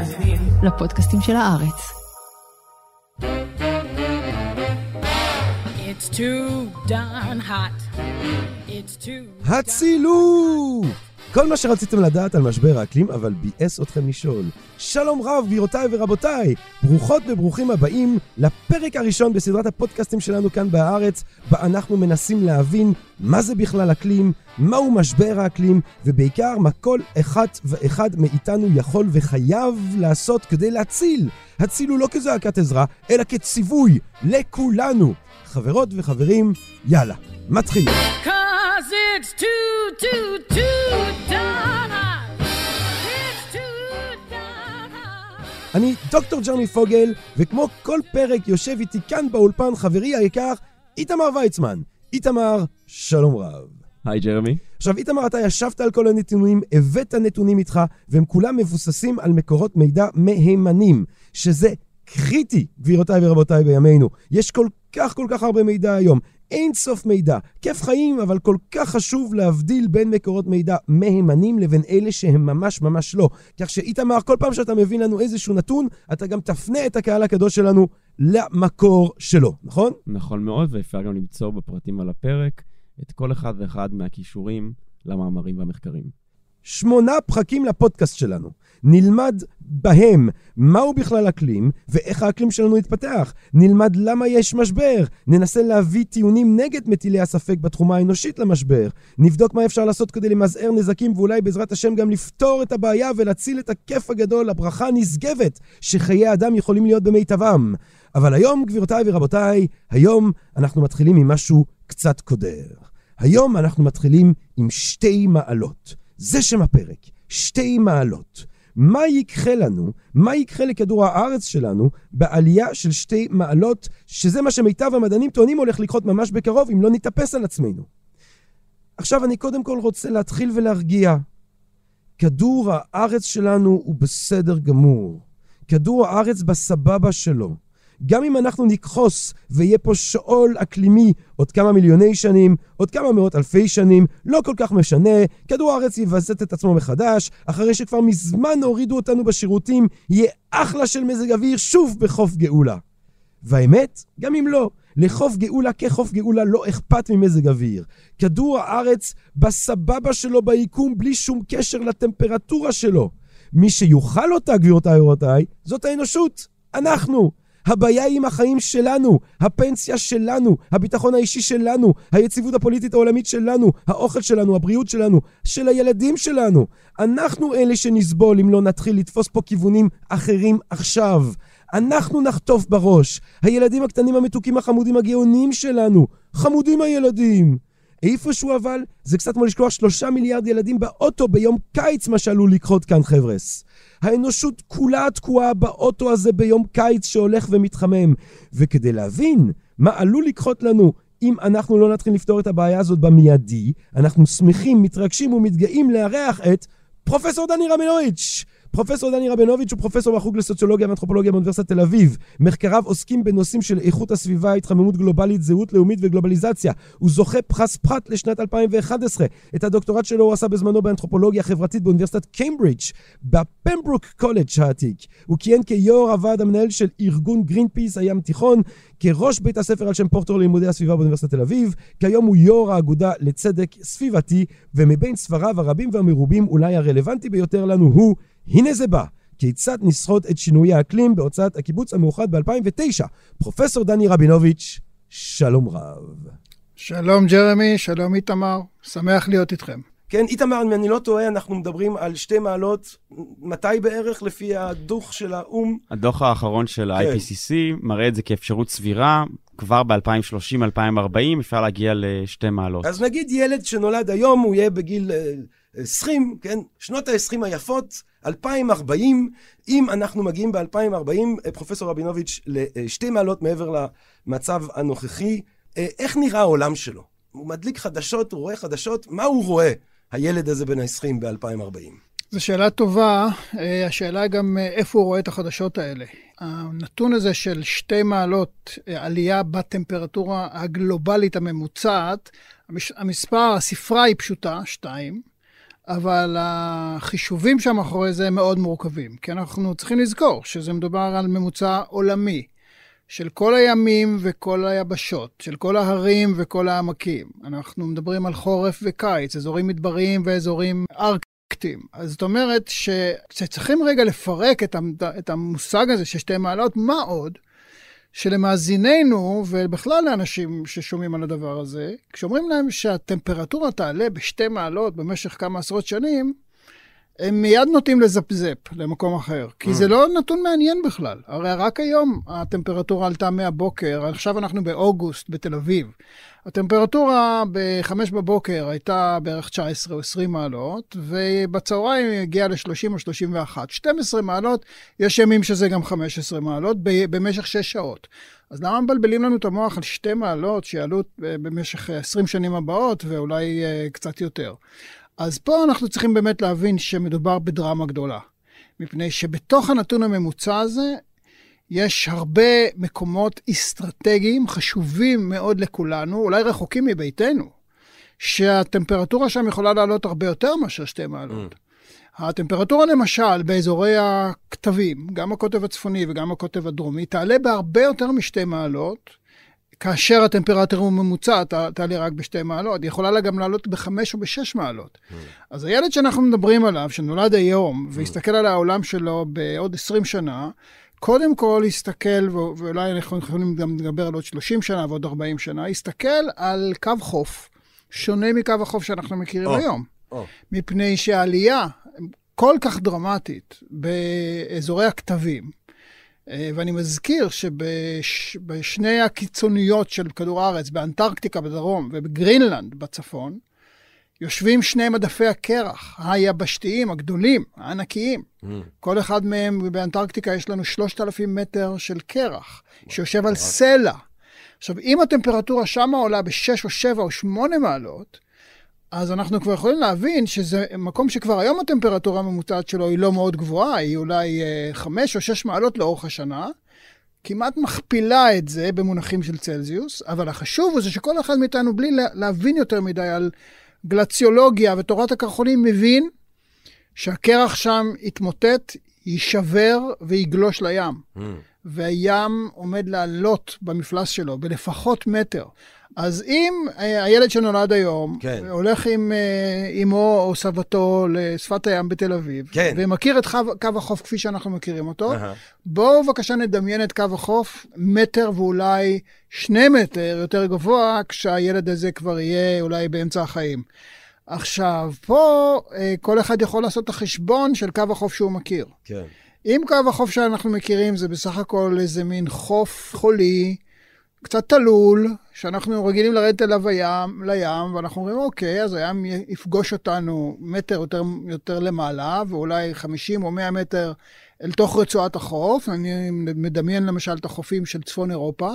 מאזינים לפודקאסטים של הארץ. It's too darn hot. It's too... הצילו! כל מה שרציתם לדעת על משבר האקלים, אבל ביאס אתכם לשאול. שלום רב, גבירותיי ורבותיי! ברוכות וברוכים הבאים לפרק הראשון בסדרת הפודקאסטים שלנו כאן בארץ, בה אנחנו מנסים להבין מה זה בכלל אקלים, מהו משבר האקלים, ובעיקר מה כל אחת ואחד מאיתנו יכול וחייב לעשות כדי להציל. הצילו לא כזעקת עזרה, אלא כציווי לכולנו. חברות וחברים, יאללה, מתחילים. Too, too, too darn hot. It's darn hot. אני דוקטור ג'רמי פוגל, וכמו כל פרק יושב איתי כאן באולפן חברי היקר, איתמר ויצמן. איתמר, שלום רב. היי ג'רמי. עכשיו, איתמר, אתה ישבת על כל הנתונים, הבאת נתונים איתך, והם כולם מבוססים על מקורות מידע מהימנים, שזה קריטי, גבירותיי ורבותיי, בימינו. יש כל כך כל כך הרבה מידע היום. אין סוף מידע. כיף חיים, אבל כל כך חשוב להבדיל בין מקורות מידע מהימנים לבין אלה שהם ממש ממש לא. כך שאיתמר, כל פעם שאתה מביא לנו איזשהו נתון, אתה גם תפנה את הקהל הקדוש שלנו למקור שלו, נכון? נכון מאוד, ואפשר גם למצוא בפרטים על הפרק את כל אחד ואחד מהכישורים למאמרים והמחקרים. שמונה פרקים לפודקאסט שלנו. נלמד בהם מהו בכלל אקלים ואיך האקלים שלנו יתפתח. נלמד למה יש משבר. ננסה להביא טיעונים נגד מטילי הספק בתחומה האנושית למשבר. נבדוק מה אפשר לעשות כדי למזער נזקים ואולי בעזרת השם גם לפתור את הבעיה ולהציל את הכיף הגדול, הברכה הנשגבת, שחיי אדם יכולים להיות במיטבם. אבל היום, גבירותיי ורבותיי, היום אנחנו מתחילים עם משהו קצת קודר. היום אנחנו מתחילים עם שתי מעלות. זה שם הפרק, שתי מעלות. מה יקרה לנו, מה יקרה לכדור הארץ שלנו בעלייה של שתי מעלות, שזה מה שמיטב המדענים טוענים הולך לקרות ממש בקרוב, אם לא נתאפס על עצמנו. עכשיו אני קודם כל רוצה להתחיל ולהרגיע. כדור הארץ שלנו הוא בסדר גמור. כדור הארץ בסבבה שלו. גם אם אנחנו נכחד ויהיה פה שאול אקלימי עוד כמה מיליוני שנים, עוד כמה מאות אלפי שנים, לא כל כך משנה, כדור הארץ יווסת את עצמו מחדש, אחרי שכבר מזמן הורידו אותנו בשירותים, יהיה אחלה של מזג אוויר שוב בחוף גאולה. והאמת, גם אם לא, לחוף גאולה כחוף גאולה לא אכפת ממזג אוויר. כדור הארץ בסבבה שלו ביקום בלי שום קשר לטמפרטורה שלו. מי שיאכל אותה, גבירותיי ורבותיי, זאת האנושות. אנחנו. הבעיה היא עם החיים שלנו, הפנסיה שלנו, הביטחון האישי שלנו, היציבות הפוליטית העולמית שלנו, האוכל שלנו, הבריאות שלנו, של הילדים שלנו. אנחנו אלה שנסבול אם לא נתחיל לתפוס פה כיוונים אחרים עכשיו. אנחנו נחטוף בראש. הילדים הקטנים המתוקים החמודים הגאונים שלנו. חמודים הילדים. איפשהו אבל, זה קצת כמו לשכוח שלושה מיליארד ילדים באוטו ביום קיץ, מה שעלול לקרות כאן, חבר'ס. האנושות כולה תקועה באוטו הזה ביום קיץ שהולך ומתחמם. וכדי להבין מה עלול לקחות לנו אם אנחנו לא נתחיל לפתור את הבעיה הזאת במיידי, אנחנו שמחים, מתרגשים ומתגאים לארח את פרופסור דני רמינוביץ'. פרופסור דני רבינוביץ' הוא פרופסור בחוג לסוציולוגיה ואנתרופולוגיה באוניברסיטת תל אביב. מחקריו עוסקים בנושאים של איכות הסביבה, התחממות גלובלית, זהות לאומית וגלובליזציה. הוא זוכה פרס פרט לשנת 2011. את הדוקטורט שלו הוא עשה בזמנו באנתרופולוגיה חברתית באוניברסיטת קיימברידג' בפמברוק קולג' העתיק. הוא כיהן כיו"ר הוועד המנהל של ארגון גרין פיס הים תיכון, כראש בית הספר על שם פורטר ללימודי הסביבה באוניברסיטת תל אביב, כיום הוא יו"ר האגודה לצדק סביבתי, ומבין ספריו הרבים והמרובים אולי הרלוונטי ביותר לנו הוא הנה זה בא. כיצד נשרוד את שינויי האקלים בהוצאת הקיבוץ המאוחד ב-2009. פרופסור דני רבינוביץ', שלום רב. שלום ג'רמי, שלום איתמר, שמח להיות איתכם. כן, איתמר, אם אני לא טועה, אנחנו מדברים על שתי מעלות, מתי בערך לפי הדוח של האו"ם? הדוח האחרון של ה-IPCC מראה את זה כאפשרות סבירה, כבר ב-2030-2040 אפשר להגיע לשתי מעלות. אז נגיד ילד שנולד היום, הוא יהיה בגיל אה, 20, כן? שנות ה-20 היפות, 2040, אם אנחנו מגיעים ב-2040, פרופסור רבינוביץ', לשתי מעלות מעבר למצב הנוכחי, איך נראה העולם שלו? הוא מדליק חדשות, הוא רואה חדשות, מה הוא רואה, הילד הזה בן ה-20 ב-2040? זו שאלה טובה, השאלה גם איפה הוא רואה את החדשות האלה. הנתון הזה של שתי מעלות עלייה בטמפרטורה הגלובלית הממוצעת, המספר, הספרה היא פשוטה, שתיים, אבל החישובים שמאחורי זה הם מאוד מורכבים, כי אנחנו צריכים לזכור שזה מדובר על ממוצע עולמי של כל הימים וכל היבשות, של כל ההרים וכל העמקים. אנחנו מדברים על חורף וקיץ, אזורים מדבריים ואזורים ארקטיים. אז זאת אומרת שצריכים רגע לפרק את המושג הזה של שתי מעלות, מה עוד? שלמאזיננו, ובכלל לאנשים ששומעים על הדבר הזה, כשאומרים להם שהטמפרטורה תעלה בשתי מעלות במשך כמה עשרות שנים, הם מיד נוטים לזפזפ למקום אחר, כי זה לא נתון מעניין בכלל. הרי רק היום הטמפרטורה עלתה מהבוקר, עכשיו אנחנו באוגוסט בתל אביב. הטמפרטורה ב-5 בבוקר הייתה בערך 19 או 20 מעלות, ובצהריים היא הגיעה ל-30 או 31. 12 מעלות, יש ימים שזה גם 15 מעלות, במשך 6 שעות. אז למה מבלבלים לנו את המוח על שתי מעלות שיעלו במשך 20 שנים הבאות, ואולי אה, קצת יותר? אז פה אנחנו צריכים באמת להבין שמדובר בדרמה גדולה. מפני שבתוך הנתון הממוצע הזה, יש הרבה מקומות אסטרטגיים חשובים מאוד לכולנו, אולי רחוקים מביתנו, שהטמפרטורה שם יכולה לעלות הרבה יותר מאשר שתי מעלות. Mm. הטמפרטורה למשל באזורי הכתבים, גם הקוטב הצפוני וגם הקוטב הדרומי, תעלה בהרבה יותר משתי מעלות, כאשר הטמפרטורה ממוצעת, תעלה רק בשתי מעלות, היא יכולה גם לעלות בחמש או בשש מעלות. Mm. אז הילד שאנחנו מדברים עליו, שנולד היום, mm. והסתכל על העולם שלו בעוד 20 שנה, קודם כל יסתכל, ואולי אנחנו יכולים גם לדבר על עוד 30 שנה ועוד 40 שנה, יסתכל על קו חוף, שונה מקו החוף שאנחנו מכירים oh. היום. Oh. מפני שהעלייה כל כך דרמטית באזורי הכתבים, ואני מזכיר שבשני הקיצוניות של כדור הארץ, באנטרקטיקה בדרום ובגרינלנד בצפון, יושבים שני מדפי הקרח היבשתיים הגדולים, הענקיים. Mm. כל אחד מהם, באנטרקטיקה יש לנו 3,000 מטר של קרח, שיושב על סלע. עכשיו, אם הטמפרטורה שמה עולה ב-6 או 7 או 8 מעלות, אז אנחנו כבר יכולים להבין שזה מקום שכבר היום הטמפרטורה הממוצעת שלו היא לא מאוד גבוהה, היא אולי 5 אה, או 6 מעלות לאורך השנה. כמעט מכפילה את זה במונחים של צלזיוס, אבל החשוב הוא זה שכל אחד מאיתנו, בלי להבין יותר מדי על גלציולוגיה ותורת הקרחונים, מבין שהקרח שם יתמוטט, יישבר ויגלוש לים. Mm. והים עומד לעלות במפלס שלו בלפחות מטר. אז אם אה, הילד שנולד היום, כן. הולך עם אה, אמו או סבתו לשפת הים בתל אביב, כן. ומכיר את קו, קו החוף כפי שאנחנו מכירים אותו, uh-huh. בואו בבקשה נדמיין את קו החוף מטר ואולי שני מטר יותר גבוה, כשהילד הזה כבר יהיה אולי באמצע החיים. עכשיו, פה אה, כל אחד יכול לעשות את החשבון של קו החוף שהוא מכיר. כן. אם קו החוף שאנחנו מכירים זה בסך הכל איזה מין חוף חולי, קצת תלול, שאנחנו רגילים לרדת אליו הים, לים, ואנחנו אומרים, אוקיי, אז הים יפגוש אותנו מטר יותר, יותר למעלה, ואולי 50 או 100 מטר אל תוך רצועת החוף. אני מדמיין למשל את החופים של צפון אירופה.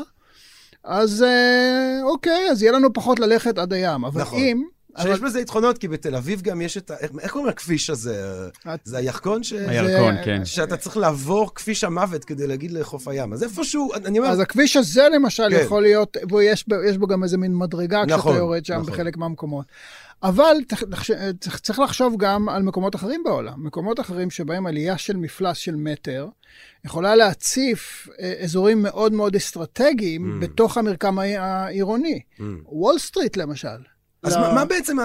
אז אה, אוקיי, אז יהיה לנו פחות ללכת עד הים. אבל נכון. אם שיש בזה יתרונות, כי בתל אביב גם יש את ה... איך קוראים לכביש הזה? זה הירקון ש... הירקון, כן. שאתה צריך לעבור כביש המוות כדי להגיד לחוף הים. אז איפשהו, אני אומר... אז הכביש הזה למשל כן. יכול להיות, ויש בו גם איזה מין מדרגה כשאתה נכון, יורד שם נכון. בחלק מהמקומות. אבל צריך לחשוב גם על מקומות אחרים בעולם. מקומות אחרים שבהם עלייה של מפלס של מטר יכולה להציף אה, אזורים מאוד מאוד אסטרטגיים mm. בתוך המרקם העירוני. Mm. וול סטריט למשל. אז מה, מה בעצם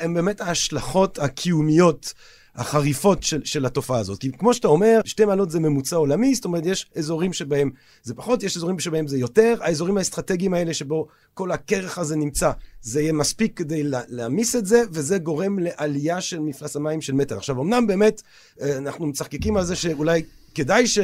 הם באמת ההשלכות הקיומיות החריפות של, של התופעה הזאת? כי כמו שאתה אומר, שתי מעלות זה ממוצע עולמי, זאת אומרת, יש אזורים שבהם זה פחות, יש אזורים שבהם זה יותר. האזורים האסטרטגיים האלה שבו כל הכרך הזה נמצא, זה יהיה מספיק כדי להעמיס את זה, וזה גורם לעלייה של מפלס המים של מטר. עכשיו, אמנם באמת, אה, אנחנו מצחקקים על זה שאולי כדאי ש...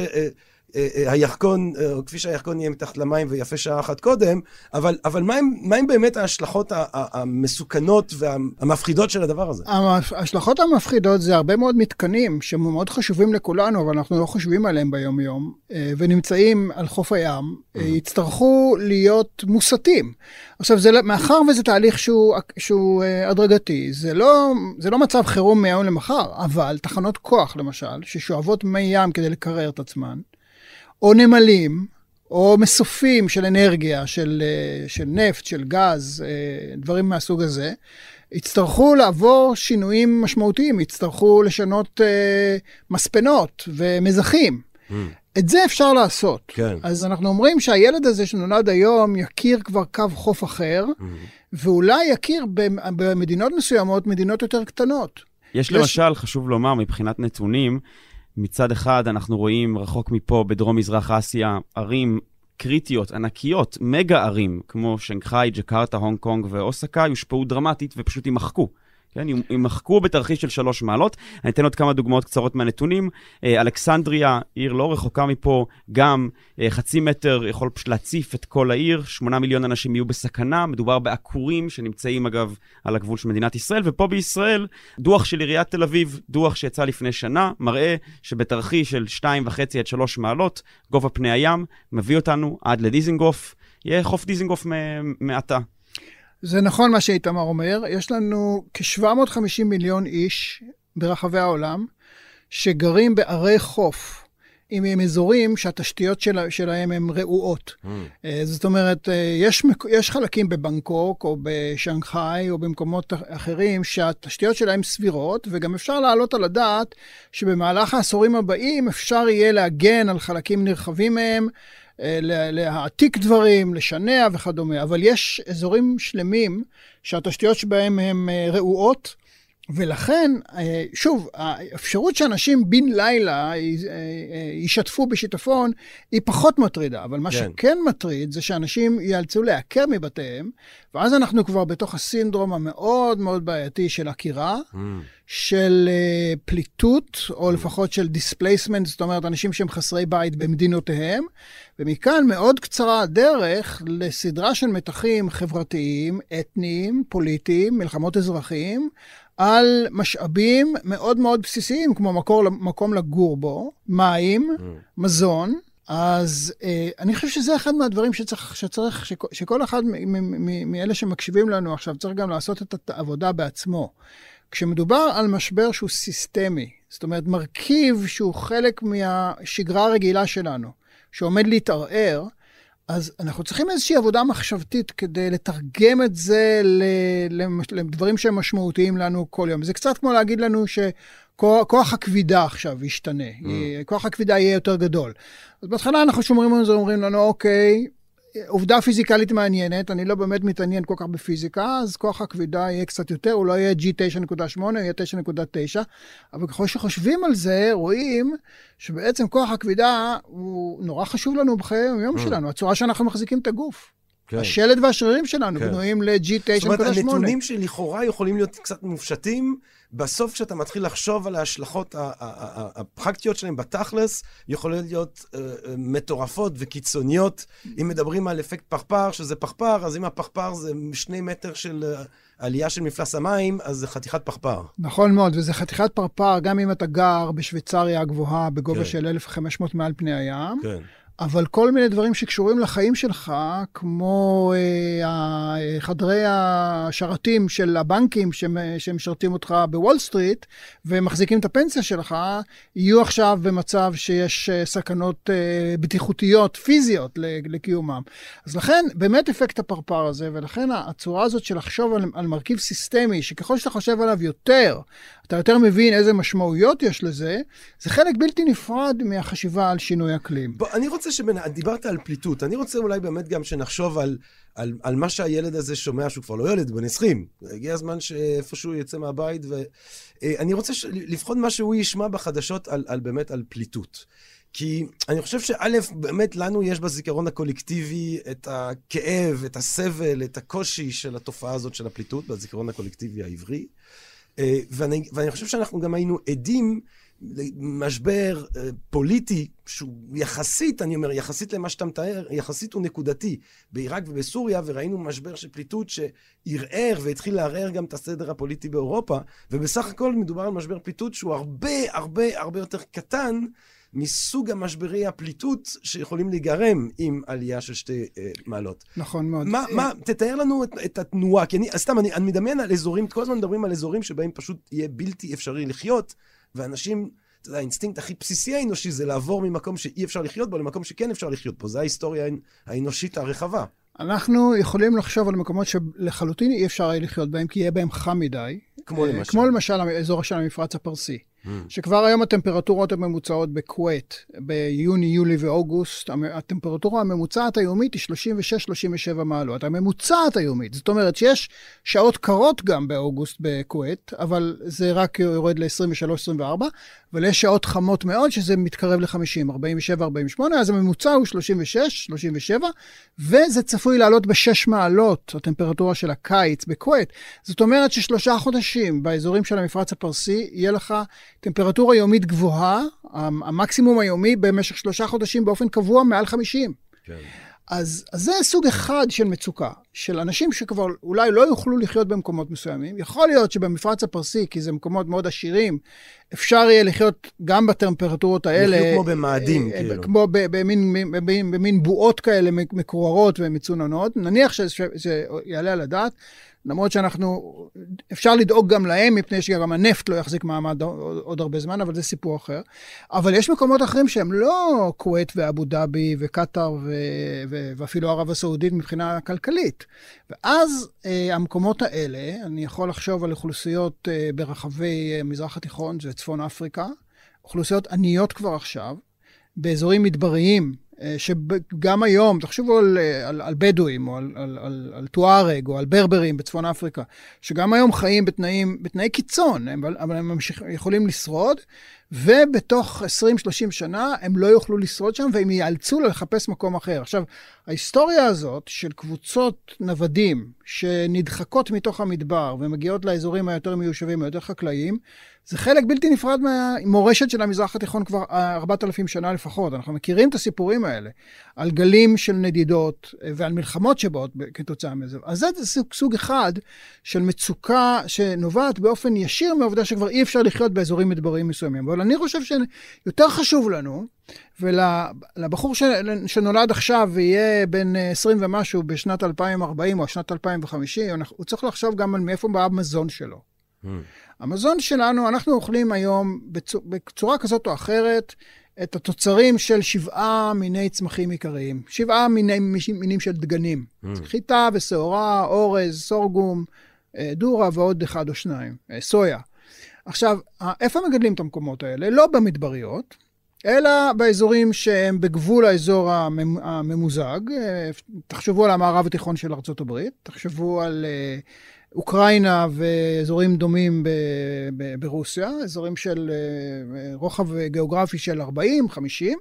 אה, אה, הירקון, אה, כפי שהירקון יהיה מתחת למים ויפה שעה אחת קודם, אבל, אבל מה, הם, מה הם באמת ההשלכות המסוכנות והמפחידות של הדבר הזה? ההשלכות המפחידות זה הרבה מאוד מתקנים שמאוד חשובים לכולנו, אבל אנחנו לא חושבים עליהם ביום-יום, ונמצאים על חוף הים, mm-hmm. יצטרכו להיות מוסטים. עכשיו, זה, לא, מאחר וזה תהליך שהוא, שהוא הדרגתי, זה לא, זה לא מצב חירום מהיום למחר, אבל תחנות כוח, למשל, ששואבות מי ים כדי לקרר את עצמן, או נמלים, או מסופים של אנרגיה, של, אה, של נפט, של גז, אה, דברים מהסוג הזה, יצטרכו לעבור שינויים משמעותיים, יצטרכו לשנות אה, מספנות ומזחים. Mm. את זה אפשר לעשות. כן. אז אנחנו אומרים שהילד הזה שנולד היום יכיר כבר קו חוף אחר, Mm. ואולי יכיר במ- במדינות מסוימות, מדינות יותר קטנות. יש יש- למשל, חשוב לומר, מבחינת נתונים, מצד אחד אנחנו רואים רחוק מפה, בדרום-מזרח אסיה, ערים קריטיות, ענקיות, מגה ערים, כמו שנגחאי, ג'קרטה, הונג קונג ואוסקה, יושפעו דרמטית ופשוט יימחקו. כן, יימחקו בתרחיש של שלוש מעלות. אני אתן עוד כמה דוגמאות קצרות מהנתונים. אה, אלכסנדריה, עיר לא רחוקה מפה, גם אה, חצי מטר יכול פשוט להציף את כל העיר, שמונה מיליון אנשים יהיו בסכנה, מדובר בעקורים שנמצאים אגב על הגבול של מדינת ישראל, ופה בישראל, דוח של עיריית תל אביב, דוח שיצא לפני שנה, מראה שבתרחיש של 2.5 עד 3 מעלות, גובה פני הים, מביא אותנו עד לדיזינגוף, יהיה חוף דיזינגוף מעתה. זה נכון מה שאיתמר אומר, יש לנו כ-750 מיליון איש ברחבי העולם שגרים בערי חוף. עם, עם אזורים שהתשתיות של, שלהם הן רעועות. Mm. אה, זאת אומרת, אה, יש, יש חלקים בבנקוק או בשנגחאי או במקומות אחרים שהתשתיות שלהם סבירות, וגם אפשר להעלות על הדעת שבמהלך העשורים הבאים אפשר יהיה להגן על חלקים נרחבים מהם, להעתיק דברים, לשנע וכדומה. אבל יש אזורים שלמים שהתשתיות שבהם הן אה, רעועות. ולכן, אה, שוב, האפשרות שאנשים בן לילה אה, אה, יישטפו בשיטפון היא פחות מטרידה, אבל מה כן. שכן מטריד זה שאנשים ייאלצו להיעקר מבתיהם, ואז אנחנו כבר בתוך הסינדרום המאוד מאוד בעייתי של עקירה, Mm. של פליטות, או לפחות של displacement, זאת אומרת, אנשים שהם חסרי בית במדינותיהם, ומכאן מאוד קצרה הדרך לסדרה של מתחים חברתיים, אתניים, פוליטיים, מלחמות אזרחים, על משאבים מאוד מאוד בסיסיים, כמו מקור, מקום לגור בו, מים, מזון. אז אה, אני חושב שזה אחד מהדברים שצריך, שצריך שכל, שכל אחד מאלה שמקשיבים לנו עכשיו צריך גם לעשות את העבודה בעצמו. כשמדובר על משבר שהוא סיסטמי, זאת אומרת מרכיב שהוא חלק מהשגרה הרגילה שלנו, שעומד להתערער, אז אנחנו צריכים איזושהי עבודה מחשבתית כדי לתרגם את זה לדברים שהם משמעותיים לנו כל יום. זה קצת כמו להגיד לנו שכוח הכבידה עכשיו ישתנה, mm. כוח הכבידה יהיה יותר גדול. אז בהתחלה אנחנו שומרים על זה, אומרים לנו, אוקיי, עובדה פיזיקלית מעניינת, אני לא באמת מתעניין כל כך בפיזיקה, אז כוח הכבידה יהיה קצת יותר, הוא לא יהיה G9.8, הוא יהיה 9.9, אבל ככל שחושבים על זה, רואים שבעצם כוח הכבידה הוא נורא חשוב לנו בחיי היום שלנו, הצורה שאנחנו מחזיקים את הגוף. כן. השלד והשרירים שלנו כן. בנויים זאת אומרת, ל-G9.8. הנתונים שלכאורה יכולים להיות קצת מופשטים, בסוף כשאתה מתחיל לחשוב על ההשלכות הפרקטיות שלהם בתכלס, יכולות להיות אה, מטורפות וקיצוניות. אם מדברים על אפקט פרפר, שזה פרפר, אז אם הפרפר זה שני מטר של אה, עלייה של מפלס המים, אז זה חתיכת פרפר. נכון מאוד, וזה חתיכת פרפר, גם אם אתה גר בשוויצריה הגבוהה בגובה כן. של 1,500 מעל פני הים. כן. אבל כל מיני דברים שקשורים לחיים שלך, כמו אה, ה- חדרי השרתים של הבנקים שמ- שמשרתים אותך בוול סטריט ומחזיקים את הפנסיה שלך, יהיו עכשיו במצב שיש אה, סכנות אה, בטיחותיות, פיזיות לקיומם. אז לכן, באמת אפקט הפרפר הזה, ולכן הצורה הזאת של לחשוב על, על מרכיב סיסטמי, שככל שאתה חושב עליו יותר, אתה יותר מבין איזה משמעויות יש לזה, זה חלק בלתי נפרד מהחשיבה על שינוי אקלים. בוא, אני רוצה שבין... דיברת על פליטות, אני רוצה אולי באמת גם שנחשוב על, על, על מה שהילד הזה שומע, שהוא כבר לא ילד, בן 20. הגיע הזמן שאיפשהו יצא מהבית, ואני רוצה ש... לבחון מה שהוא ישמע בחדשות על, על באמת על פליטות. כי אני חושב שא', באמת לנו יש בזיכרון הקולקטיבי את הכאב, את הסבל, את הקושי של התופעה הזאת של הפליטות, בזיכרון הקולקטיבי העברי. אה, ואני, ואני חושב שאנחנו גם היינו עדים למשבר אה, פוליטי שהוא יחסית, אני אומר, יחסית למה שאתה מתאר, יחסית הוא נקודתי. בעיראק ובסוריה, וראינו משבר של פליטות שערער והתחיל לערער גם את הסדר הפוליטי באירופה, ובסך הכל מדובר על משבר פליטות שהוא הרבה הרבה הרבה יותר קטן מסוג המשברי הפליטות שיכולים להיגרם עם עלייה של שתי אה, מעלות. נכון מאוד. מה, מה, תתאר לנו את, את התנועה, כי אני, סתם, אני, אני מדמיין על אזורים, כל הזמן מדברים על אזורים שבהם פשוט יהיה בלתי אפשרי לחיות, ואנשים, אתה יודע, האינסטינקט הכי בסיסי האנושי זה לעבור ממקום שאי אפשר לחיות בו למקום שכן אפשר לחיות בו. זו ההיסטוריה האנושית הרחבה. אנחנו יכולים לחשוב על מקומות שלחלוטין אי אפשר לחיות בהם, כי יהיה בהם חם מדי. כמו אה, למשל. כמו למשל האזור של המפרץ הפרסי. שכבר היום הטמפרטורות הממוצעות בכווית, ביוני, יולי ואוגוסט, הטמפרטורה הממוצעת היומית היא 36-37 מעלות. הממוצעת היומית. זאת אומרת שיש שעות קרות גם באוגוסט בכווית, אבל זה רק יורד ל-23-24, אבל יש שעות חמות מאוד שזה מתקרב ל-50, 47-48, אז הממוצע הוא 36-37, וזה צפוי לעלות ב-6 מעלות, הטמפרטורה של הקיץ בכווית. זאת אומרת ששלושה חודשים באזורים של המפרץ הפרסי, יהיה לך טמפרטורה יומית גבוהה, המקסימום היומי במשך שלושה חודשים באופן קבוע מעל 50. כן. אז, אז זה סוג אחד של מצוקה, של אנשים שכבר אולי לא יוכלו לחיות במקומות מסוימים. יכול להיות שבמפרץ הפרסי, כי זה מקומות מאוד עשירים, אפשר יהיה לחיות גם בטמפרטורות האלה. יחיו כמו במאדים, אה, כאילו. כמו במין, במין, במין בועות כאלה מקוררות ומצוננות. נניח שזה יעלה על הדעת. למרות שאנחנו, אפשר לדאוג גם להם, מפני שגם הנפט לא יחזיק מעמד עוד, עוד הרבה זמן, אבל זה סיפור אחר. אבל יש מקומות אחרים שהם לא כווית ואבו דאבי וקטאר ו, ו, ואפילו ערב הסעודית מבחינה כלכלית. ואז אה, המקומות האלה, אני יכול לחשוב על אוכלוסיות אה, ברחבי אה, מזרח התיכון, זה צפון אפריקה, אוכלוסיות עניות כבר עכשיו, באזורים מדבריים, שגם היום, תחשבו על, על, על בדואים, או על, על, על, על טוארג, או על ברברים בצפון אפריקה, שגם היום חיים בתנאים, בתנאי קיצון, אבל, אבל הם ממשיך, יכולים לשרוד, ובתוך 20-30 שנה הם לא יוכלו לשרוד שם, והם ייאלצו לחפש מקום אחר. עכשיו, ההיסטוריה הזאת של קבוצות נוודים שנדחקות מתוך המדבר ומגיעות לאזורים היותר מיושבים, היותר חקלאיים, זה חלק בלתי נפרד מהמורשת של המזרח התיכון כבר 4,000 שנה לפחות. אנחנו מכירים את הסיפורים האלה, על גלים של נדידות ועל מלחמות שבאות כתוצאה מזה. אז זה סוג, סוג אחד של מצוקה שנובעת באופן ישיר מהעובדה שכבר אי אפשר לחיות באזורים מדבריים מסוימים. אבל אני חושב שיותר חשוב לנו, ולבחור שנולד עכשיו ויהיה בן 20 ומשהו בשנת 2040 או שנת 2050, הוא צריך לחשוב גם על מאיפה בא המזון שלו. Mm. המזון שלנו, אנחנו אוכלים היום בצורה, בצורה כזאת או אחרת את התוצרים של שבעה מיני צמחים עיקריים. שבעה מיני, מינים של דגנים. Mm. חיטה ושעורה, אורז, סורגום, דורה ועוד אחד או שניים, סויה. עכשיו, איפה מגדלים את המקומות האלה? לא במדבריות, אלא באזורים שהם בגבול האזור הממוזג. תחשבו על המערב התיכון של ארה"ב, תחשבו על אוקראינה ואזורים דומים ב- ב- ברוסיה, אזורים של רוחב גיאוגרפי של 40, 50,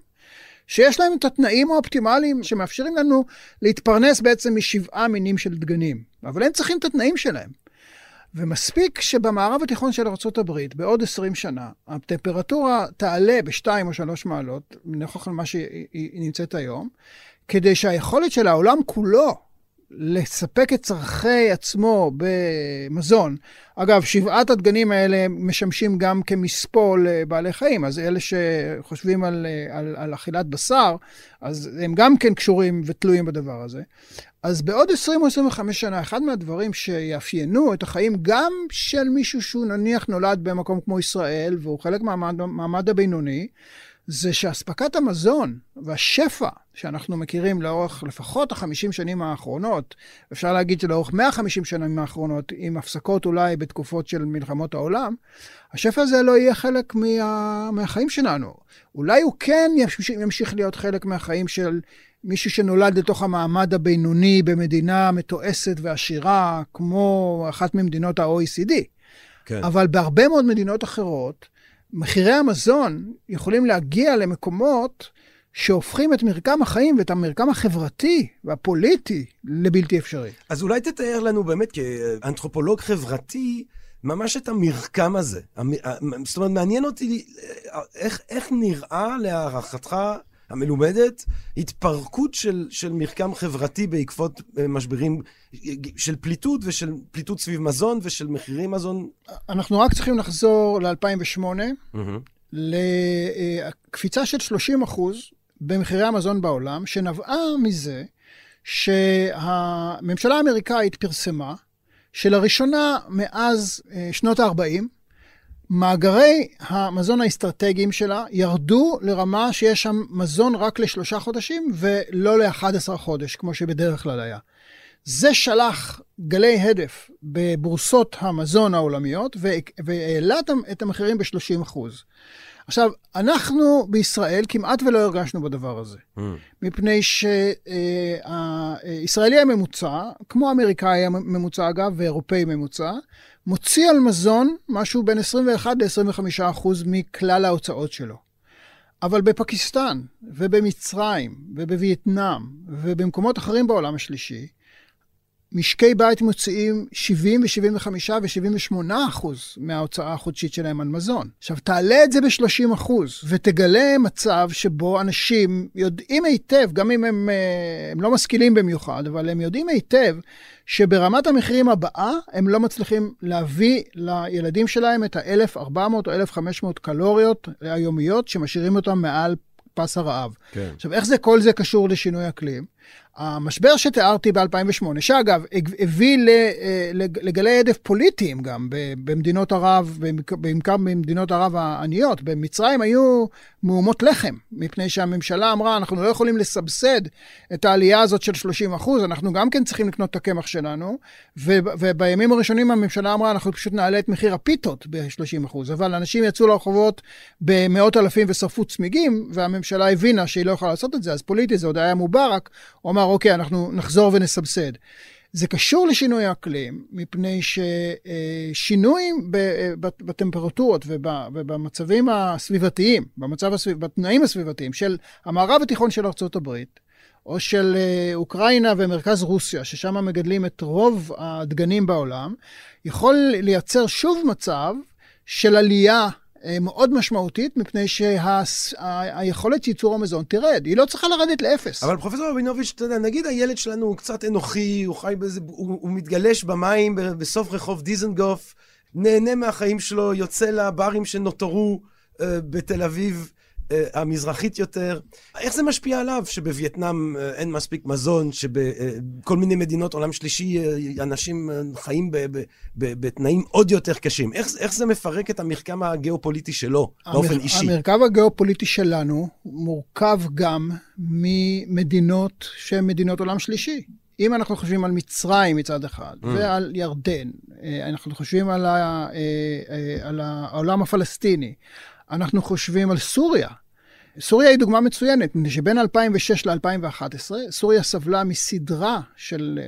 שיש להם את התנאים האופטימליים שמאפשרים לנו להתפרנס בעצם משבעה מינים של דגנים. אבל הם צריכים את התנאים שלהם. ומספיק שבמערב התיכון של ארה"ב, בעוד 20 שנה, הטמפרטורה תעלה ב-2 או 3 מעלות, נוכח למה שהיא נמצאת היום, כדי שהיכולת של העולם כולו לספק את צורכי עצמו במזון. אגב, שבעת הדגנים האלה משמשים גם כמספול לבעלי חיים, אז אלה שחושבים על, על, על אכילת בשר, אז הם גם כן קשורים ותלויים בדבר הזה. אז בעוד 20 או 25 שנה, אחד מהדברים שיאפיינו את החיים גם של מישהו שהוא נניח נולד במקום כמו ישראל, והוא חלק מהמעמד הבינוני, זה שאספקת המזון והשפע שאנחנו מכירים לאורך לפחות ה-50 שנים האחרונות, אפשר להגיד שלאורך 150 שנים האחרונות, עם הפסקות אולי בתקופות של מלחמות העולם, השפע הזה לא יהיה חלק מה... מהחיים שלנו. אולי הוא כן ימשיך להיות חלק מהחיים של מישהו שנולד לתוך המעמד הבינוני במדינה מתועסת ועשירה, כמו אחת ממדינות ה-OECD. כן. אבל בהרבה מאוד מדינות אחרות, מחירי המזון יכולים להגיע למקומות שהופכים את מרקם החיים ואת המרקם החברתי והפוליטי לבלתי אפשרי. אז אולי תתאר לנו באמת כאנתרופולוג חברתי, ממש את המרקם הזה. זאת אומרת, מעניין אותי איך, איך נראה להערכתך המלומדת, התפרקות של, של מרקם חברתי בעקבות משברים של פליטות ושל פליטות סביב מזון ושל מחירי מזון. אנחנו רק צריכים לחזור ל-2008, mm-hmm. לקפיצה של 30 אחוז במחירי המזון בעולם, שנבעה מזה שהממשלה האמריקאית פרסמה שלראשונה מאז שנות ה-40, מאגרי המזון האסטרטגיים שלה ירדו לרמה שיש שם מזון רק לשלושה חודשים ולא ל-11 חודש, כמו שבדרך כלל היה. זה שלח גלי הדף בבורסות המזון העולמיות והעלה את המחירים ב-30 עכשיו, אנחנו בישראל כמעט ולא הרגשנו בדבר הזה. Mm. מפני שהישראלי הממוצע, כמו האמריקאי הממוצע אגב, ואירופאי ממוצע, מוציא על מזון משהו בין 21 ל-25 אחוז מכלל ההוצאות שלו. אבל בפקיסטן, ובמצרים, ובווייטנאם, ובמקומות אחרים בעולם השלישי, משקי בית מוציאים 70 ו-75 ו-78 אחוז מההוצאה החודשית שלהם על מזון. עכשיו, תעלה את זה ב-30 אחוז, ותגלה מצב שבו אנשים יודעים היטב, גם אם הם, אה, הם לא משכילים במיוחד, אבל הם יודעים היטב שברמת המחירים הבאה, הם לא מצליחים להביא לילדים שלהם את ה-1,400 או 1,500 קלוריות היומיות שמשאירים אותם מעל פס הרעב. כן. עכשיו, איך זה, כל זה קשור לשינוי אקלים? המשבר שתיארתי ב-2008, שאגב, הביא אה, לגלי הדף פוליטיים גם במדינות ערב, בעיקר במדינות ערב העניות. במצרים היו מהומות לחם, מפני שהממשלה אמרה, אנחנו לא יכולים לסבסד את העלייה הזאת של 30 אחוז, אנחנו גם כן צריכים לקנות את הקמח שלנו, ובימים הראשונים הממשלה אמרה, אנחנו פשוט נעלה את מחיר הפיתות ב-30 אחוז, אבל אנשים יצאו לרחובות במאות אלפים ושרפו צמיגים, והממשלה הבינה שהיא לא יכולה לעשות את זה, אז פוליטי זה עוד היה מובארק, הוא אמר, אוקיי, אנחנו נחזור ונסבסד. זה קשור לשינוי האקלים, מפני ששינויים בטמפרטורות ובמצבים הסביבתיים, במצב הסביב, בתנאים הסביבתיים של המערב התיכון של ארה"ב, או של אה, אוקראינה ומרכז רוסיה, ששם מגדלים את רוב הדגנים בעולם, יכול לייצר שוב מצב של עלייה אה, מאוד משמעותית, מפני שהיכולת שה, ייצור המזון תרד, היא לא צריכה לרדת לאפס. אבל פרופסור רבינוביץ', אתה יודע, נגיד הילד שלנו הוא קצת אנוכי, הוא חי באיזה, הוא, הוא מתגלש במים בסוף רחוב דיזנגוף, נהנה מהחיים שלו, יוצא לברים שנותרו אה, בתל אביב. אה, המזרחית יותר. איך זה משפיע עליו שבווייטנאם אה, אין מספיק מזון, שבכל מיני מדינות עולם שלישי אה, אנשים חיים בתנאים עוד יותר קשים? איך, איך זה מפרק את המרקם הגיאופוליטי שלו המר, באופן אישי? המרקם הגיאופוליטי שלנו מורכב גם ממדינות שהן מדינות עולם שלישי. אם אנחנו חושבים על מצרים מצד אחד, mm. ועל ירדן, אנחנו חושבים על, ה, על העולם הפלסטיני, אנחנו חושבים על סוריה. סוריה היא דוגמה מצוינת, מפני שבין 2006 ל-2011, סוריה סבלה מסדרה של,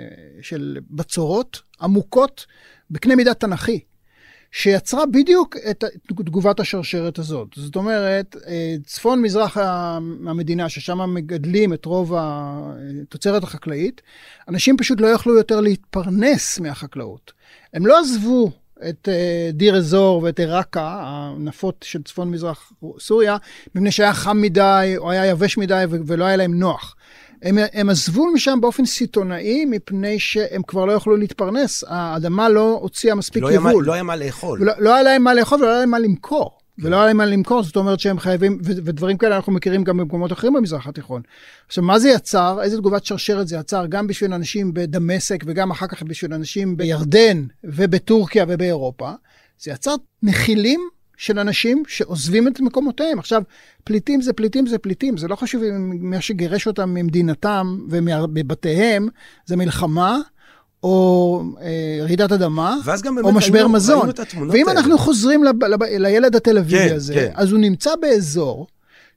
של בצורות עמוקות בקנה מידה תנכי, שיצרה בדיוק את תגובת השרשרת הזאת. זאת אומרת, צפון מזרח המדינה, ששם מגדלים את רוב התוצרת החקלאית, אנשים פשוט לא יכלו יותר להתפרנס מהחקלאות. הם לא עזבו את אה, דיר אזור ואת עיראקה, הנפות של צפון מזרח סוריה, מפני שהיה חם מדי או היה יבש מדי ולא היה להם נוח. הם, הם עזבו משם באופן סיטונאי, מפני שהם כבר לא יכלו להתפרנס. האדמה לא הוציאה מספיק לא יבול. לא היה מה לאכול. לא, לא היה להם מה לאכול ולא היה להם מה למכור. ולא היה להם מה למכור, זאת אומרת שהם חייבים, ודברים כאלה אנחנו מכירים גם במקומות אחרים במזרח התיכון. עכשיו, מה זה יצר? איזה תגובת שרשרת זה יצר גם בשביל אנשים בדמשק וגם אחר כך בשביל אנשים בירדן ובטורקיה ובאירופה? זה יצר נחילים של אנשים שעוזבים את מקומותיהם. עכשיו, פליטים זה פליטים זה פליטים, זה לא חשוב אם מה שגירש אותם ממדינתם ומבתיהם, זה מלחמה. או אה, רעידת אדמה, או משבר ראינו, מזון. ראינו ואם האלה. אנחנו חוזרים ל, ל, לילד התל אביבי כן, הזה, כן. אז הוא נמצא באזור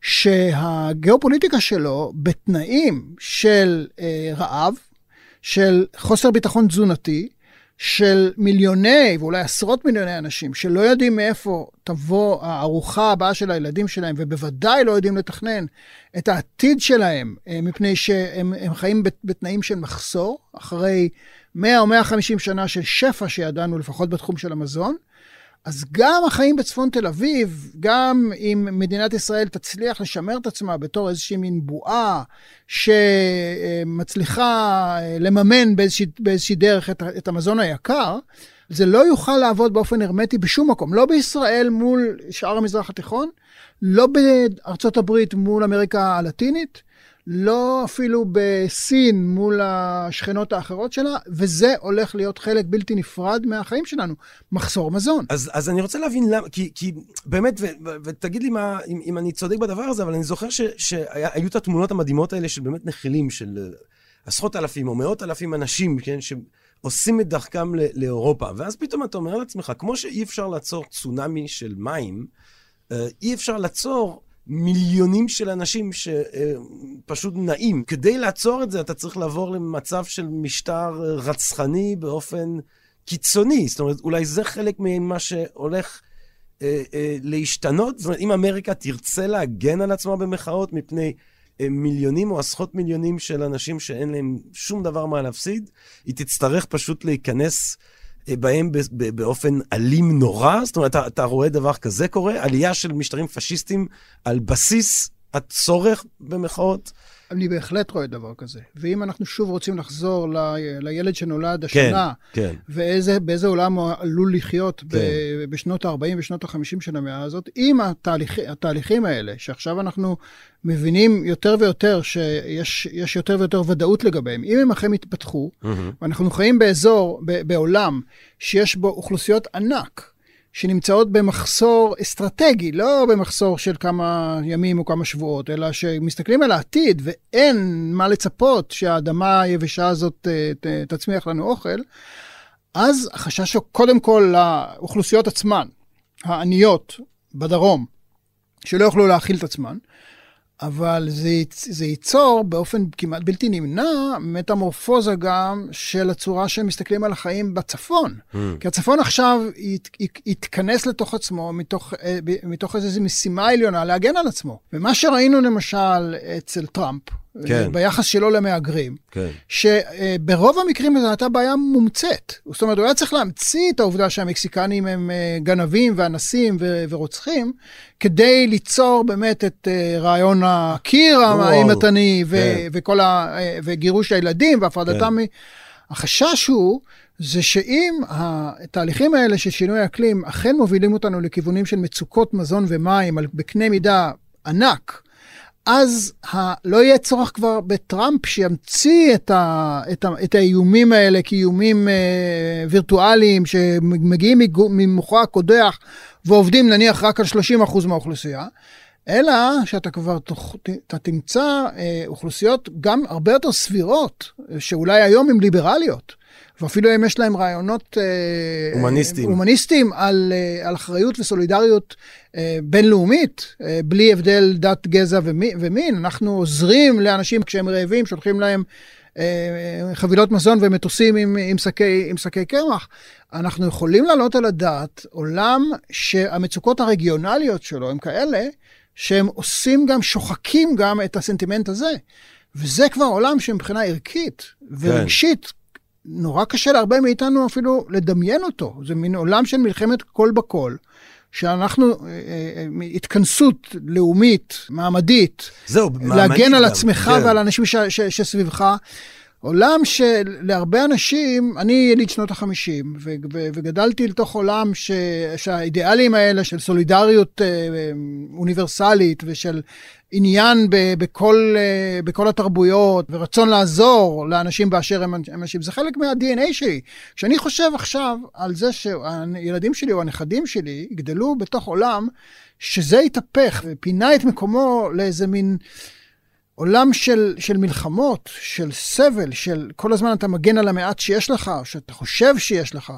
שהגיאופוליטיקה שלו בתנאים של אה, רעב, של חוסר ביטחון תזונתי, של מיליוני ואולי עשרות מיליוני אנשים שלא יודעים מאיפה תבוא הארוחה הבאה של הילדים שלהם, ובוודאי לא יודעים לתכנן את העתיד שלהם, אה, מפני שהם חיים בתנאים של מחסור, אחרי 100 או 150 שנה של שפע שידענו, לפחות בתחום של המזון. אז גם החיים בצפון תל אביב, גם אם מדינת ישראל תצליח לשמר את עצמה בתור איזושהי מין בועה שמצליחה אה, לממן באיזושהי, באיזושהי דרך את, את המזון היקר, זה לא יוכל לעבוד באופן הרמטי בשום מקום, לא בישראל מול שאר המזרח התיכון, לא בארצות הברית מול אמריקה הלטינית, לא אפילו בסין מול השכנות האחרות שלה, וזה הולך להיות חלק בלתי נפרד מהחיים שלנו, מחסור מזון. אז, אז אני רוצה להבין למה, כי, כי באמת, ו, ו, ותגיד לי מה, אם, אם אני צודק בדבר הזה, אבל אני זוכר שהיו את התמונות המדהימות האלה של באמת נחילים, של עשרות אלפים או מאות אלפים אנשים, כן, שעושים את דרכם לאירופה. ואז פתאום אתה אומר לעצמך, כמו שאי אפשר לעצור צונאמי של מים, אה, אי אפשר לעצור מיליונים של אנשים שפשוט נעים. כדי לעצור את זה, אתה צריך לעבור למצב של משטר רצחני באופן קיצוני. זאת אומרת, אולי זה חלק ממה שהולך אה, אה, להשתנות. זאת אומרת, אם אמריקה תרצה להגן על עצמה במחאות מפני אה, מיליונים או עשרות מיליונים של אנשים שאין להם שום דבר מה להפסיד, היא תצטרך פשוט להיכנס אה, בהם באופן אלים נורא? זאת אומרת, אתה, אתה רואה דבר כזה קורה? עלייה של משטרים פשיסטיים על בסיס הצורך במחאות? אני בהחלט רואה דבר כזה. ואם אנחנו שוב רוצים לחזור ל, לילד שנולד השנה, כן, כן. ובאיזה עולם הוא עלול לחיות כן. ב, בשנות ה-40 ושנות ה-50 של המאה הזאת, אם התהליכ, התהליכים האלה, שעכשיו אנחנו מבינים יותר ויותר שיש יותר ויותר ודאות לגביהם, אם הם אכן יתפתחו, mm-hmm. ואנחנו חיים באזור, ב, בעולם, שיש בו אוכלוסיות ענק, שנמצאות במחסור אסטרטגי, לא במחסור של כמה ימים או כמה שבועות, אלא שמסתכלים על העתיד ואין מה לצפות שהאדמה היבשה הזאת אה, תצמיח לנו אוכל, אז החשש הוא קודם כל לאוכלוסיות עצמן, העניות בדרום, שלא יוכלו להאכיל את עצמן, אבל זה, זה ייצור באופן כמעט בלתי נמנע מטמורפוזה גם של הצורה שהם מסתכלים על החיים בצפון. Mm. כי הצפון עכשיו ית, ית, יתכנס לתוך עצמו מתוך, אה, מתוך איזו משימה עליונה להגן על עצמו. ומה שראינו למשל אצל טראמפ, כן. ביחס שלו למהגרים, כן. שברוב המקרים זו הייתה בעיה מומצאת. זאת אומרת, הוא היה צריך להמציא את העובדה שהמקסיקנים הם אה, גנבים ואנסים ורוצחים, כדי ליצור באמת את אה, רעיון הקיר האימתני כן. אה, וגירוש הילדים והפרדתם. כן. החשש הוא זה שאם התהליכים האלה של שינוי אקלים אכן מובילים אותנו לכיוונים של מצוקות מזון ומים בקנה מידה ענק, אז ה, לא יהיה צורך כבר בטראמפ שימציא את, ה, את, ה, את האיומים האלה כאיומים אה, וירטואליים שמגיעים ממוחו הקודח ועובדים נניח רק על 30% מהאוכלוסייה, אלא שאתה כבר אתה תמצא אה, אוכלוסיות גם הרבה יותר סבירות, שאולי היום הן ליברליות. ואפילו אם יש להם רעיונות אה, הומניסטיים, הומניסטיים על, אה, על אחריות וסולידריות אה, בינלאומית, בלי הבדל דת, גזע ומין. אנחנו עוזרים לאנשים כשהם רעבים, שולחים להם חבילות מזון ומטוסים עם, עם, שקי, עם שקי קרח. אנחנו יכולים להעלות על הדעת עולם שהמצוקות הרגיונליות שלו הם כאלה, שהם עושים גם, שוחקים גם את הסנטימנט הזה. וזה כבר עולם שמבחינה ערכית ורגשית, כן. נורא קשה להרבה מאיתנו אפילו לדמיין אותו. זה מין עולם של מלחמת קול בקול. שאנחנו, אה, אה, התכנסות לאומית, מעמדית, זהו, להגן על עצמך כן. ועל האנשים ש, ש, שסביבך, עולם שלהרבה אנשים, אני יליד שנות החמישים, וגדלתי לתוך עולם ש, שהאידיאלים האלה של סולידריות אה, אוניברסלית ושל עניין ב, בכל, אה, בכל התרבויות ורצון לעזור לאנשים באשר הם אנשים, זה חלק מה-DNA שלי. כשאני חושב עכשיו על זה שהילדים שלי או הנכדים שלי יגדלו בתוך עולם שזה יתהפך ופינה את מקומו לאיזה מין... עולם של, של מלחמות, של סבל, של כל הזמן אתה מגן על המעט שיש לך, או שאתה חושב שיש לך.